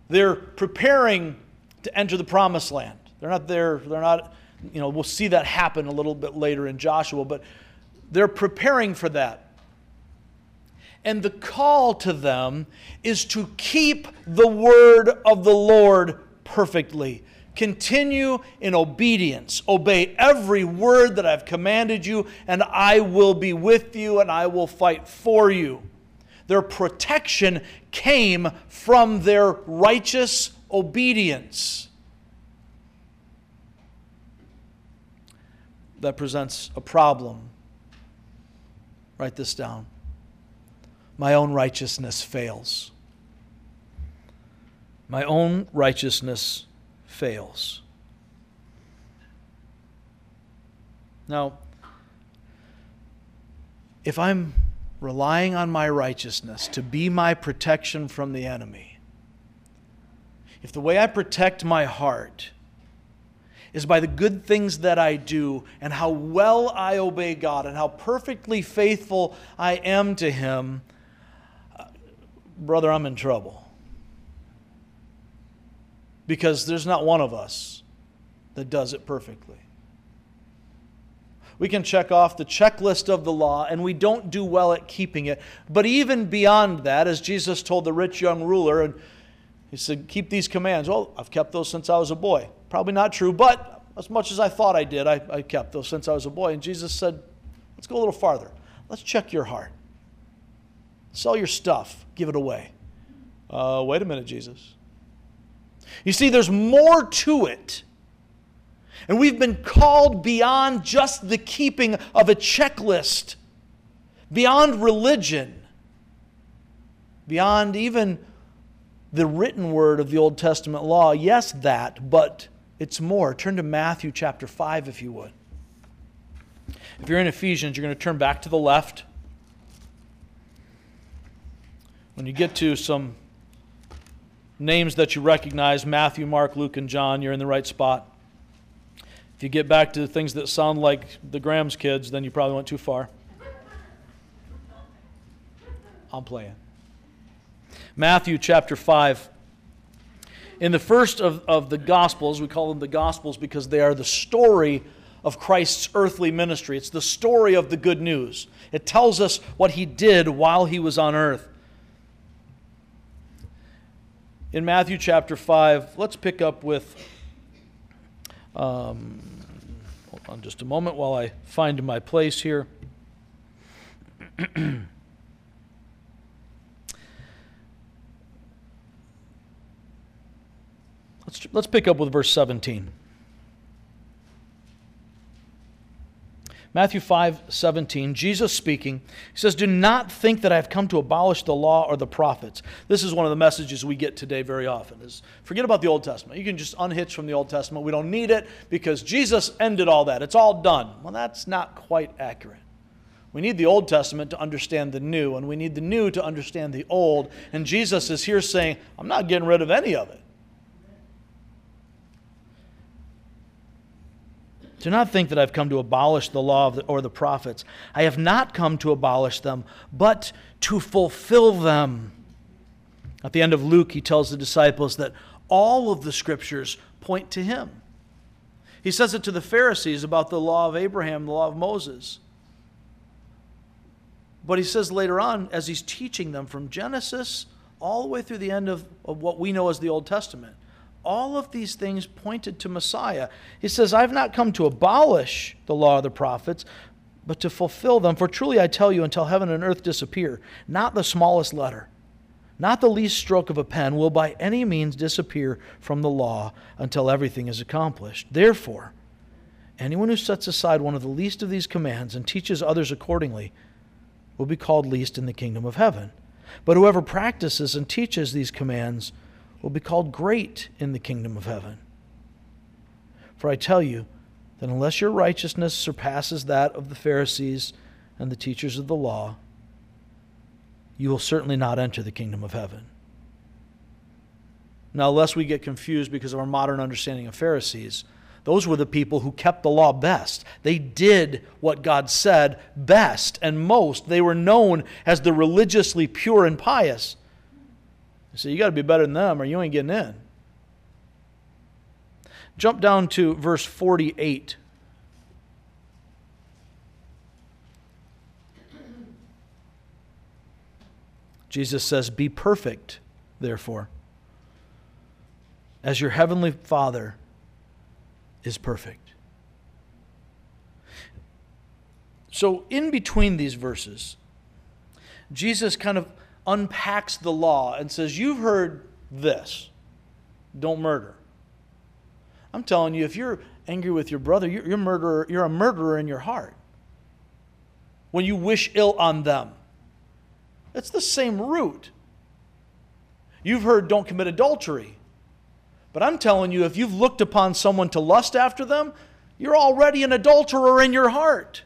They're preparing to enter the promised land. They're not there, they're not, you know, we'll see that happen a little bit later in Joshua, but they're preparing for that. And the call to them is to keep the word of the Lord perfectly. Continue in obedience. Obey every word that I've commanded you, and I will be with you and I will fight for you. Their protection came from their righteous obedience. That presents a problem. Write this down my own righteousness fails. My own righteousness fails. Now, if I'm relying on my righteousness to be my protection from the enemy, if the way I protect my heart is by the good things that I do and how well I obey God and how perfectly faithful I am to Him, uh, brother, I'm in trouble. Because there's not one of us that does it perfectly. We can check off the checklist of the law, and we don't do well at keeping it. But even beyond that, as Jesus told the rich young ruler, and he said, Keep these commands. Well, I've kept those since I was a boy. Probably not true, but as much as I thought I did, I, I kept those since I was a boy. And Jesus said, Let's go a little farther. Let's check your heart. Sell your stuff, give it away. Uh, wait a minute, Jesus. You see, there's more to it. And we've been called beyond just the keeping of a checklist, beyond religion, beyond even the written word of the Old Testament law. Yes, that, but it's more. Turn to Matthew chapter 5, if you would. If you're in Ephesians, you're going to turn back to the left. When you get to some names that you recognize Matthew, Mark, Luke, and John you're in the right spot. If you get back to things that sound like the Graham's kids, then you probably went too far. I'm playing. Matthew chapter 5. In the first of, of the Gospels, we call them the Gospels because they are the story of Christ's earthly ministry. It's the story of the good news. It tells us what he did while he was on earth in Matthew chapter 5, let's pick up with. Um, hold on just a moment while I find my place here. [clears throat] let's, let's pick up with verse 17. Matthew 5 17, Jesus speaking, he says, Do not think that I have come to abolish the law or the prophets. This is one of the messages we get today very often is forget about the Old Testament. You can just unhitch from the Old Testament. We don't need it because Jesus ended all that. It's all done. Well, that's not quite accurate. We need the Old Testament to understand the new, and we need the new to understand the old. And Jesus is here saying, I'm not getting rid of any of it. Do not think that I've come to abolish the law the, or the prophets. I have not come to abolish them, but to fulfill them. At the end of Luke, he tells the disciples that all of the scriptures point to him. He says it to the Pharisees about the law of Abraham, the law of Moses. But he says later on, as he's teaching them from Genesis all the way through the end of, of what we know as the Old Testament, all of these things pointed to Messiah. He says, I've not come to abolish the law of the prophets, but to fulfill them. For truly I tell you, until heaven and earth disappear, not the smallest letter, not the least stroke of a pen will by any means disappear from the law until everything is accomplished. Therefore, anyone who sets aside one of the least of these commands and teaches others accordingly will be called least in the kingdom of heaven. But whoever practices and teaches these commands will be called great in the kingdom of heaven. For I tell you that unless your righteousness surpasses that of the Pharisees and the teachers of the law, you will certainly not enter the kingdom of heaven. Now, lest we get confused because of our modern understanding of Pharisees, those were the people who kept the law best. They did what God said best and most. They were known as the religiously pure and pious. So you got to be better than them or you ain't getting in. Jump down to verse 48. Jesus says, Be perfect, therefore, as your heavenly Father is perfect. So, in between these verses, Jesus kind of unpacks the law and says, You've heard this don't murder. I'm telling you, if you're angry with your brother, you're, you're, murderer, you're a murderer in your heart. When you wish ill on them, it's the same root. You've heard don't commit adultery. But I'm telling you, if you've looked upon someone to lust after them, you're already an adulterer in your heart.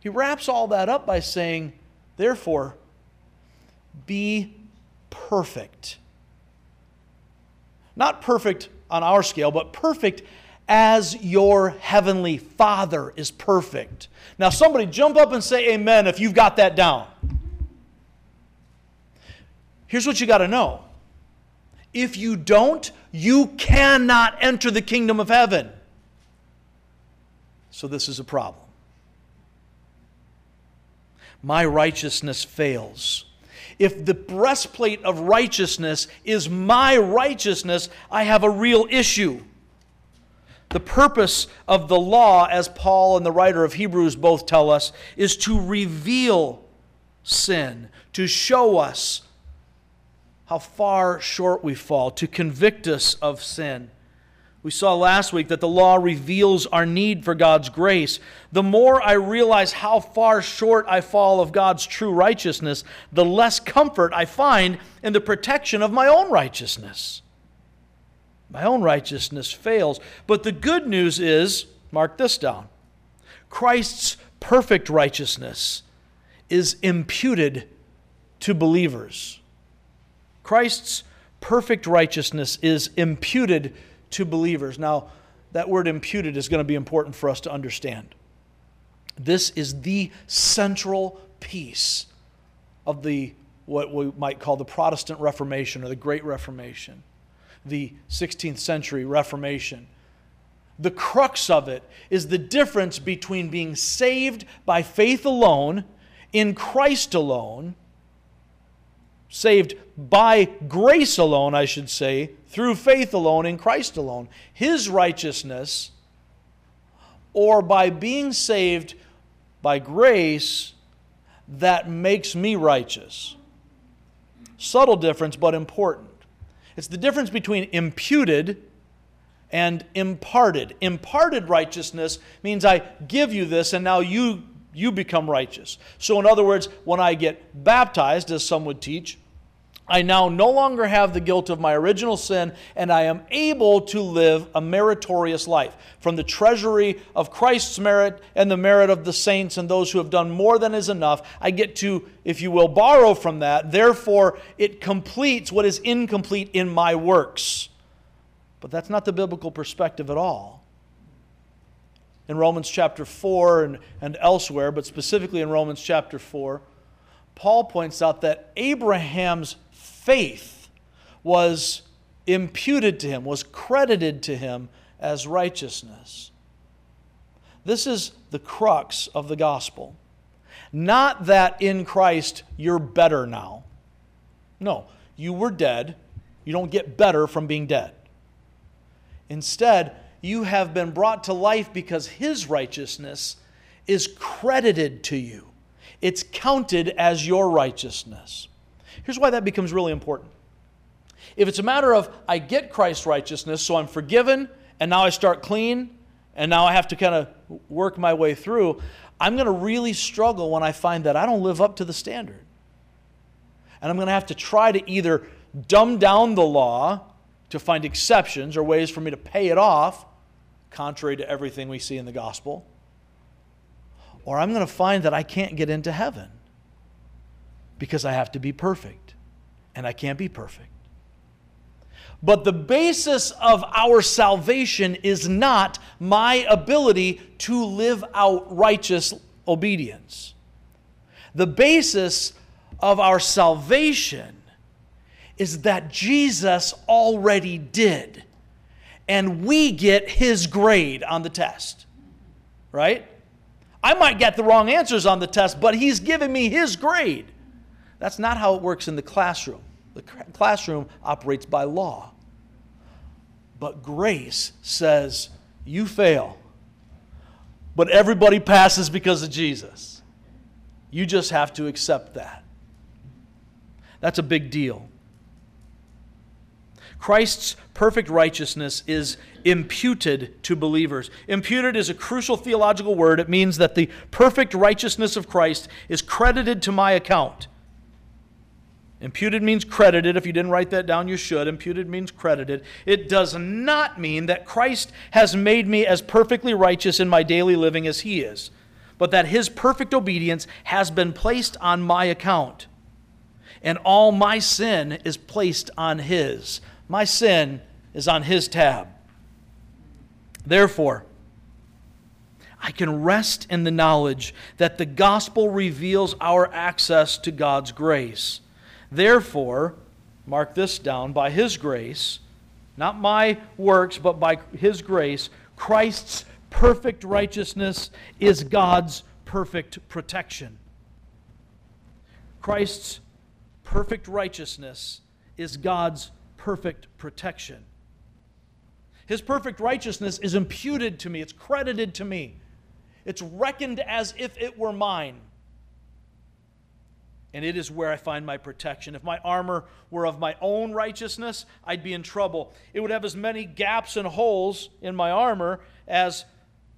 He wraps all that up by saying, therefore, be perfect. Not perfect on our scale, but perfect as your heavenly Father is perfect. Now, somebody jump up and say amen if you've got that down. Here's what you got to know if you don't, you cannot enter the kingdom of heaven. So, this is a problem. My righteousness fails. If the breastplate of righteousness is my righteousness, I have a real issue. The purpose of the law, as Paul and the writer of Hebrews both tell us, is to reveal sin, to show us how far short we fall, to convict us of sin. We saw last week that the law reveals our need for God's grace. The more I realize how far short I fall of God's true righteousness, the less comfort I find in the protection of my own righteousness. My own righteousness fails. But the good news is mark this down Christ's perfect righteousness is imputed to believers. Christ's perfect righteousness is imputed to believers. Now, that word imputed is going to be important for us to understand. This is the central piece of the what we might call the Protestant Reformation or the Great Reformation the 16th century Reformation. The crux of it is the difference between being saved by faith alone, in Christ alone, saved by grace alone, I should say, through faith alone, in Christ alone, His righteousness, or by being saved by grace that makes me righteous. Subtle difference, but important. It's the difference between imputed and imparted. Imparted righteousness means I give you this and now you you become righteous. So in other words, when I get baptized as some would teach, I now no longer have the guilt of my original sin, and I am able to live a meritorious life. From the treasury of Christ's merit and the merit of the saints and those who have done more than is enough, I get to, if you will, borrow from that. Therefore, it completes what is incomplete in my works. But that's not the biblical perspective at all. In Romans chapter 4 and, and elsewhere, but specifically in Romans chapter 4, Paul points out that Abraham's faith was imputed to him, was credited to him as righteousness. This is the crux of the gospel. Not that in Christ you're better now. No, you were dead, You don't get better from being dead. Instead, you have been brought to life because his righteousness is credited to you. It's counted as your righteousness. Here's why that becomes really important. If it's a matter of I get Christ's righteousness, so I'm forgiven, and now I start clean, and now I have to kind of work my way through, I'm going to really struggle when I find that I don't live up to the standard. And I'm going to have to try to either dumb down the law to find exceptions or ways for me to pay it off, contrary to everything we see in the gospel, or I'm going to find that I can't get into heaven because I have to be perfect, and I can't be perfect. But the basis of our salvation is not my ability to live out righteous obedience. The basis of our salvation is that Jesus already did, and we get his grade on the test, right? I might get the wrong answers on the test, but he's giving me his grade. That's not how it works in the classroom. The classroom operates by law. But grace says, you fail, but everybody passes because of Jesus. You just have to accept that. That's a big deal. Christ's perfect righteousness is imputed to believers. Imputed is a crucial theological word. It means that the perfect righteousness of Christ is credited to my account. Imputed means credited. If you didn't write that down, you should. Imputed means credited. It does not mean that Christ has made me as perfectly righteous in my daily living as he is, but that his perfect obedience has been placed on my account. And all my sin is placed on his. My sin is on his tab. Therefore, I can rest in the knowledge that the gospel reveals our access to God's grace. Therefore, mark this down by his grace, not my works, but by his grace, Christ's perfect righteousness is God's perfect protection. Christ's perfect righteousness is God's perfect protection. His perfect righteousness is imputed to me, it's credited to me, it's reckoned as if it were mine. And it is where I find my protection. If my armor were of my own righteousness, I'd be in trouble. It would have as many gaps and holes in my armor as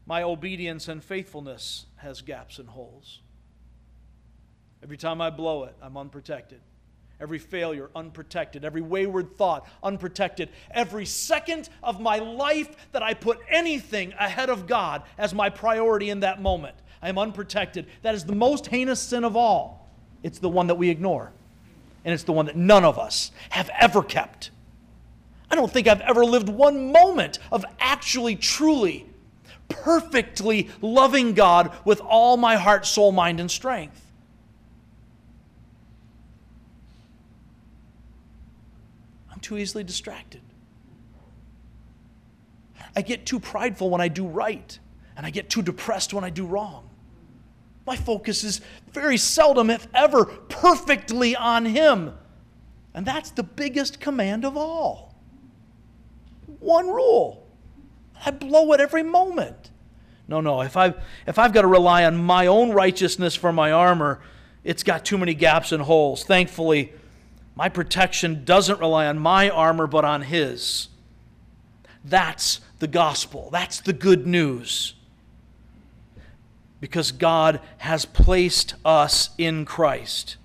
my obedience and faithfulness has gaps and holes. Every time I blow it, I'm unprotected every failure unprotected, every wayward thought unprotected, every second of my life that I put anything ahead of God as my priority in that moment. I am unprotected. That is the most heinous sin of all. It's the one that we ignore, and it's the one that none of us have ever kept. I don't think I've ever lived one moment of actually, truly, perfectly loving God with all my heart, soul, mind, and strength. I'm too easily distracted. I get too prideful when I do right, and I get too depressed when I do wrong. My focus is very seldom, if ever, perfectly on Him. And that's the biggest command of all. One rule. I blow it every moment. No, no. If I've, if I've got to rely on my own righteousness for my armor, it's got too many gaps and holes. Thankfully, my protection doesn't rely on my armor, but on His. That's the gospel. That's the good news. Because God has placed us in Christ.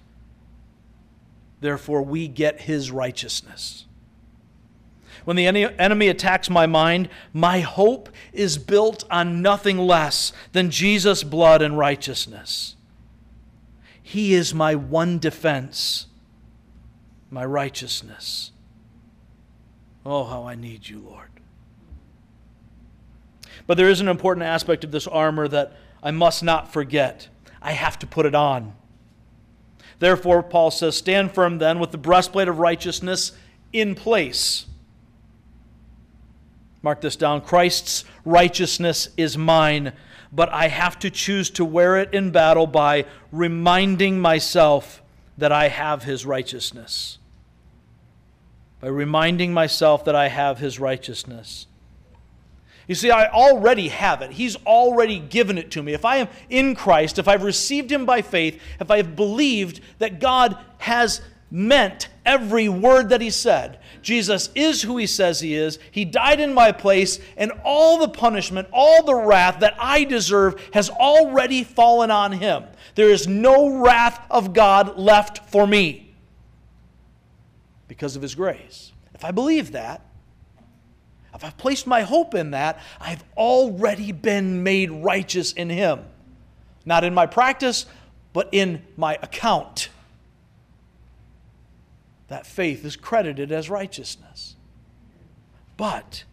Therefore, we get His righteousness. When the enemy attacks my mind, my hope is built on nothing less than Jesus' blood and righteousness. He is my one defense my righteousness. Oh, how I need you, Lord. But there is an important aspect of this armor that I must not forget. I have to put it on. Therefore, Paul says, Stand firm then with the breastplate of righteousness in place. Mark this down Christ's righteousness is mine, but I have to choose to wear it in battle by reminding myself that I have his righteousness. By reminding myself that I have his righteousness. You see, I already have it. He's already given it to me. If I am in Christ, if I've received Him by faith, if I have believed that God has meant every word that He said, Jesus is who He says He is, He died in my place, and all the punishment, all the wrath that I deserve has already fallen on Him. There is no wrath of God left for me because of His grace. If I believe that, if I've placed my hope in that, I've already been made righteous in Him. Not in my practice, but in my account. That faith is credited as righteousness. But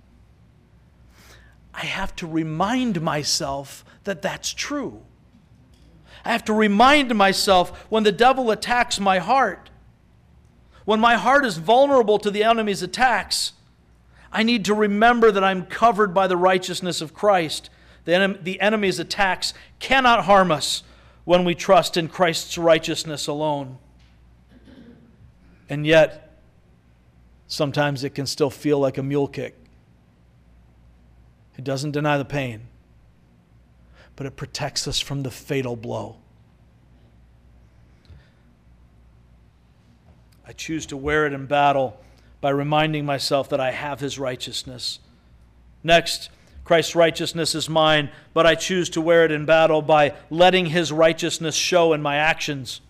I have to remind myself that that's true. I have to remind myself when the devil attacks my heart, when my heart is vulnerable to the enemy's attacks I need to remember that I'm covered by the righteousness of Christ. The, en- the enemy's attacks cannot harm us when we trust in Christ's righteousness alone. And yet, sometimes it can still feel like a mule kick. It doesn't deny the pain, but it protects us from the fatal blow. I choose to wear it in battle by reminding myself that I have his righteousness. Next, Christ's righteousness is mine, but I choose to wear it in battle by letting his righteousness show in my actions.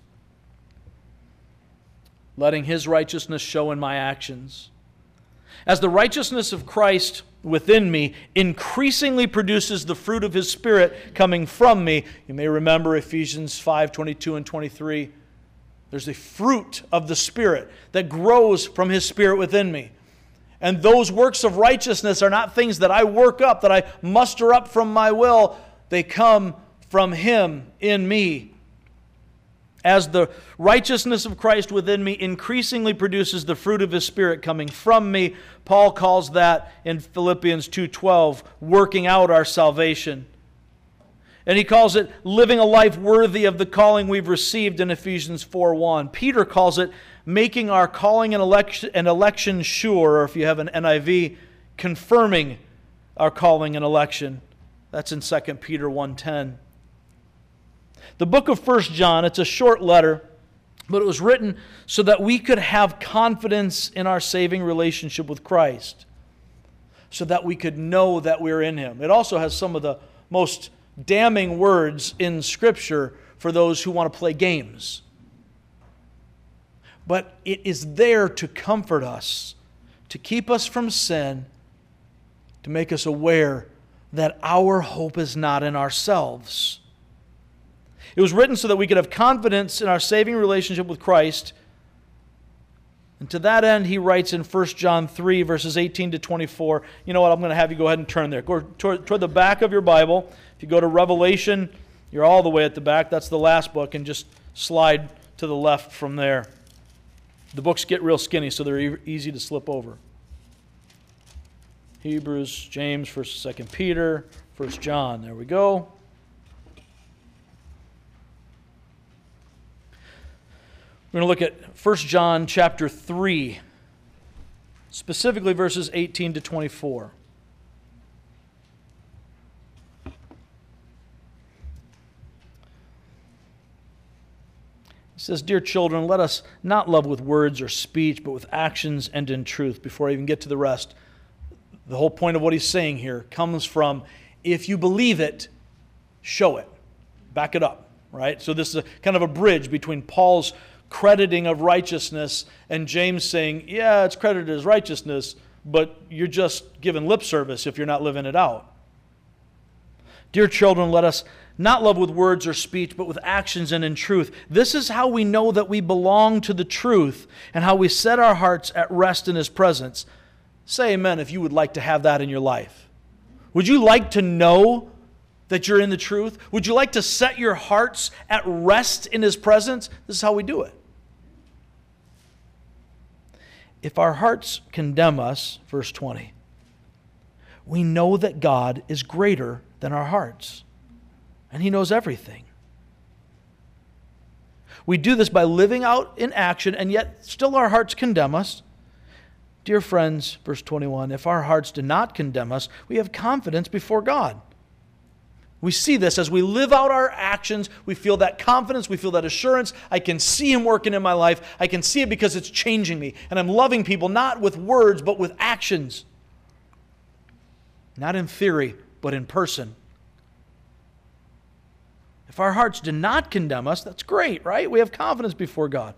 Letting his righteousness show in my actions. As the righteousness of Christ within me increasingly produces the fruit of his spirit coming from me, you may remember Ephesians 5 22 and 23 there's a fruit of the Spirit that grows from His Spirit within me. And those works of righteousness are not things that I work up, that I muster up from my will. They come from Him in me. As the righteousness of Christ within me increasingly produces the fruit of His Spirit coming from me, Paul calls that in Philippians 2:12 working out our salvation. And he calls it living a life worthy of the calling we've received in Ephesians 4 1. Peter calls it making our calling and election, and election sure, or if you have an NIV, confirming our calling and election. That's in 2 Peter 1:10. The book of 1 John, it's a short letter, but it was written so that we could have confidence in our saving relationship with Christ. So that we could know that we're in him. It also has some of the most damning words in Scripture for those who want to play games. But it is there to comfort us, to keep us from sin, to make us aware that our hope is not in ourselves. It was written so that we could have confidence in our saving relationship with Christ. And to that end, he writes in 1 John 3, verses 18 to 24. You know what? I'm going to have you go ahead and turn there. Go toward, toward the back of your Bible. If you go to Revelation, you're all the way at the back. That's the last book, and just slide to the left from there. The books get real skinny, so they're e- easy to slip over. Hebrews, James, 1st, 2nd Peter, 1st John. There we go. We're going to look at 1 John chapter 3, specifically verses 18 to 24. He says, Dear children, let us not love with words or speech, but with actions and in truth. Before I even get to the rest, the whole point of what he's saying here comes from if you believe it, show it, back it up, right? So this is a, kind of a bridge between Paul's crediting of righteousness and James saying, Yeah, it's credited as righteousness, but you're just giving lip service if you're not living it out. Dear children, let us not love with words or speech, but with actions and in truth. This is how we know that we belong to the truth and how we set our hearts at rest in His presence. Say amen if you would like to have that in your life. Would you like to know that you're in the truth? Would you like to set your hearts at rest in His presence? This is how we do it. If our hearts condemn us, verse 20, we know that God is greater than our hearts and He knows everything. We do this by living out in action, and yet still our hearts condemn us. Dear friends, verse 21, if our hearts do not condemn us, we have confidence before God. We see this as we live out our actions. We feel that confidence. We feel that assurance. I can see Him working in my life. I can see it because it's changing me. And I'm loving people not with words, but with actions. Not in theory, but in person. If our hearts do not condemn us, that's great, right? We have confidence before God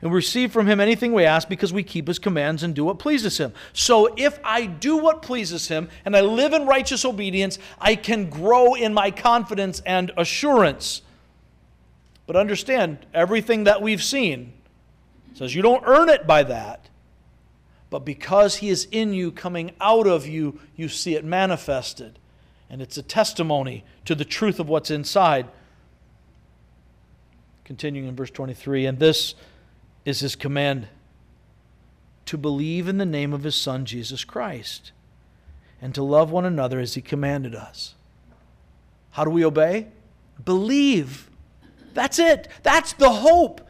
and we receive from him anything we ask because we keep his commands and do what pleases him. So if I do what pleases him and I live in righteous obedience, I can grow in my confidence and assurance. But understand, everything that we've seen says you don't earn it by that. But because he is in you, coming out of you, you see it manifested. And it's a testimony to the truth of what's inside. Continuing in verse 23, and this is his command to believe in the name of his Son, Jesus Christ, and to love one another as he commanded us. How do we obey? Believe. That's it. That's the hope.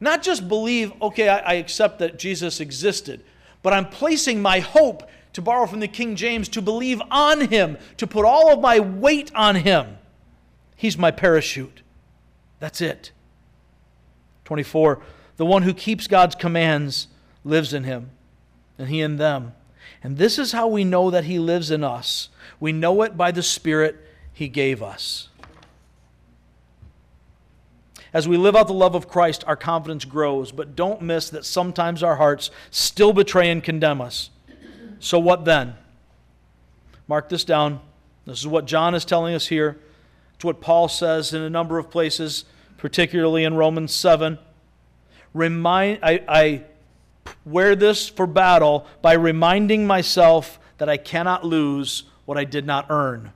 Not just believe, okay, I, I, accept that Jesus existed, but I'm placing my hope, to borrow from the King James, to believe on him, to put all of my weight on him. He's my parachute. That's it. 24. The one who keeps God's commands lives in him, and he in them. And this is how we know that he lives in us. We know it by the Spirit he gave us. As we live out the love of Christ, our confidence grows, but don't miss that sometimes our hearts still betray and condemn us. So, what then? Mark this down. This is what John is telling us here. It's what Paul says in a number of places, particularly in Romans 7 remind, I, I wear this for battle by reminding myself that I cannot lose what I did not earn.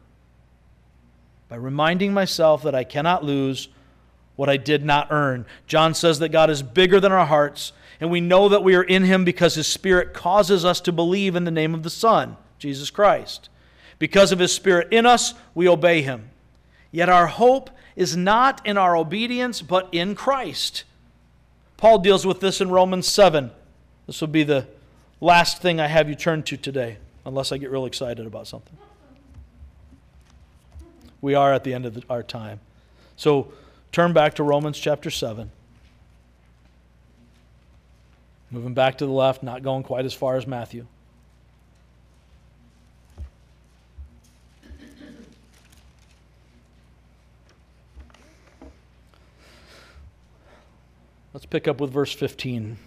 By reminding myself that I cannot lose what I did not earn. John says that God is bigger than our hearts, and we know that we are in Him because His Spirit causes us to believe in the name of the Son, Jesus Christ. Because of His Spirit in us, we obey Him. Yet our hope is not in our obedience, but in Christ. Paul deals with this in Romans 7. This will be the last thing I have you turn to today, unless I get real excited about something. We are at the end of the, our time. So turn back to Romans chapter 7. Moving back to the left, not going quite as far as Matthew. Let's pick up with verse 15.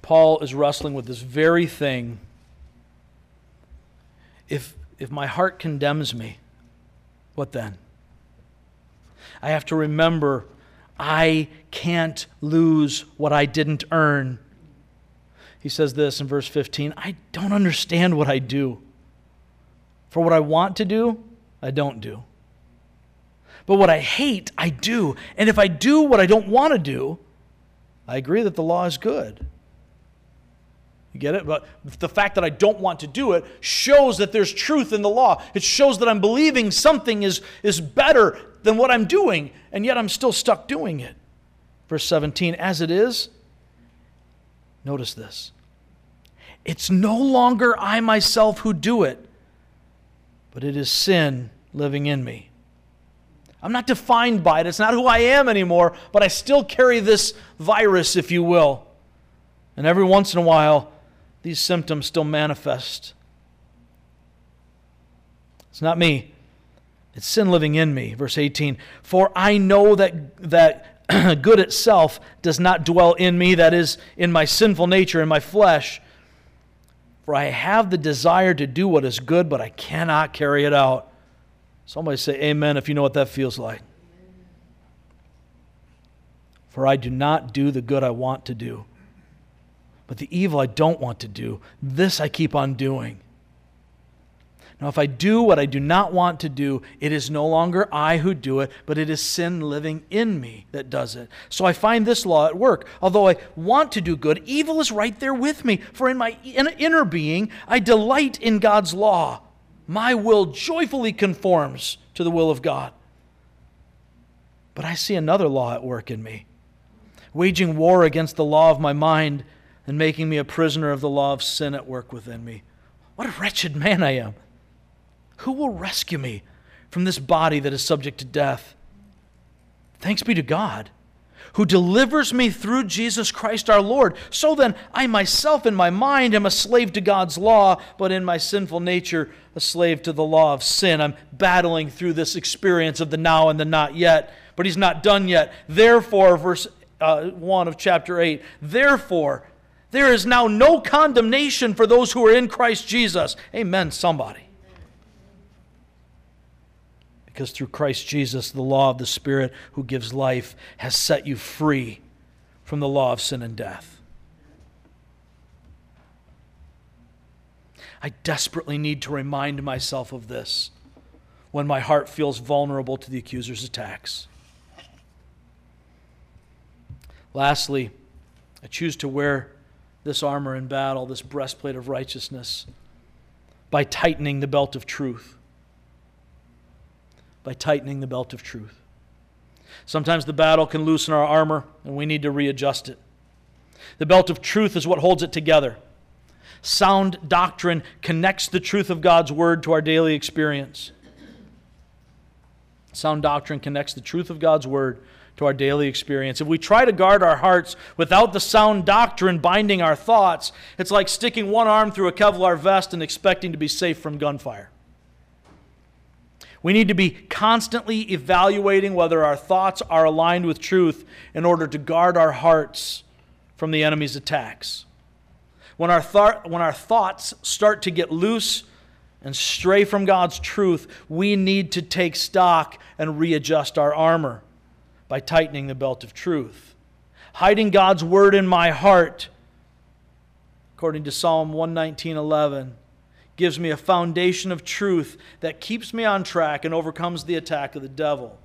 Paul is wrestling with this very thing. If, if my heart condemns me, what then? I have to remember I can't lose what I didn't earn. He says this in verse 15 I don't understand what I do. For what I want to do, I don't do. But what I hate, I do. And if I do what I don't want to do, I agree that the law is good. You get it? But the fact that I don't want to do it shows that there's truth in the law. It shows that I'm believing something is, is better than what I'm doing, and yet I'm still stuck doing it. Verse 17, as it is, notice this. It's no longer I myself who do it, but it is sin living in me. I'm not defined by it. It's not who I am anymore, but I still carry this virus, if you will. And every once in a while, these symptoms still manifest. It's not me. It's sin living in me. Verse 18. For I know that, that [clears throat] good itself does not dwell in me, that is, in my sinful nature, in my flesh. For I have the desire to do what is good, but I cannot carry it out. Somebody say amen if you know what that feels like. For I do not do the good I want to do, but the evil I don't want to do, this I keep on doing. Now, if I do what I do not want to do, it is no longer I who do it, but it is sin living in me that does it. So I find this law at work. Although I want to do good, evil is right there with me. For in my inner being, I delight in God's law my will joyfully conforms to the will of God. But I see another law at work in me. waging war against the law of my mind and making me a prisoner of the law of sin at work within me. What a wretched man I am! Who will rescue me from this body that is subject to death? Thanks be to God who delivers me through Jesus Christ our Lord. So then, I myself in my mind am a slave to God's law, but in my sinful nature, a slave to the law of sin. I'm battling through this experience of the now and the not yet, but he's not done yet. Therefore, verse uh, 1 of chapter 8, therefore, there is now no condemnation for those who are in Christ Jesus. Amen, somebody because through Christ Jesus, the law of the Spirit who gives life has set you free from the law of sin and death. I desperately need to remind myself of this when my heart feels vulnerable to the accuser's attacks. Lastly, I choose to wear this armor in battle, this breastplate of righteousness, by tightening the belt of truth by tightening the belt of truth. Sometimes the battle can loosen our armor, and we need to readjust it. The belt of truth is what holds it together. Sound doctrine connects the truth of God's word to our daily experience. Sound doctrine connects the truth of God's word to our daily experience. If we try to guard our hearts without the sound doctrine binding our thoughts, it's like sticking one arm through a Kevlar vest and expecting to be safe from gunfire. We need to be constantly evaluating whether our thoughts are aligned with truth in order to guard our hearts from the enemy's attacks. When our, th- when our thoughts start to get loose and stray from God's truth, we need to take stock and readjust our armor by tightening the belt of truth. Hiding God's word in my heart, according to Psalm 119:11 gives me a foundation of truth that keeps me on track and overcomes the attack of the devil.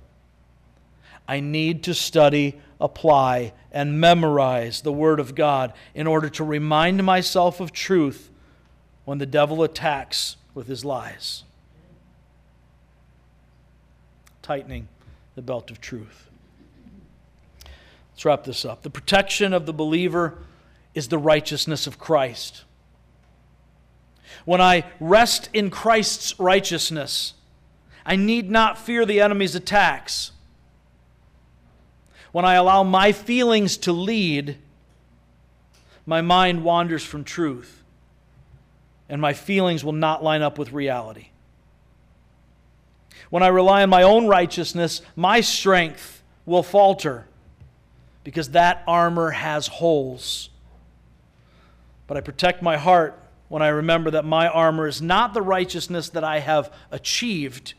I need to study, apply, and memorize the Word of God in order to remind myself of truth when the devil attacks with his lies. Tightening the belt of truth. Let's wrap this up. The protection of the believer is the righteousness of Christ. When I rest in Christ's righteousness, I need not fear the enemy's attacks. When I allow my feelings to lead, my mind wanders from truth, and my feelings will not line up with reality. When I rely on my own righteousness, my strength will falter because that armor has holes. But I protect my heart when I remember that my armor is not the righteousness that I have achieved,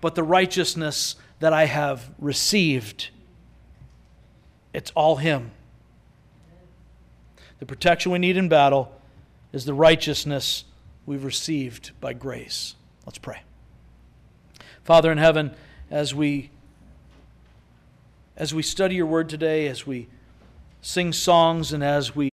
but the righteousness that I have received. It's all Him. The protection we need in battle is the righteousness we've received by grace. Let's pray. Father in heaven, as we as we study your word today, as we sing songs and as we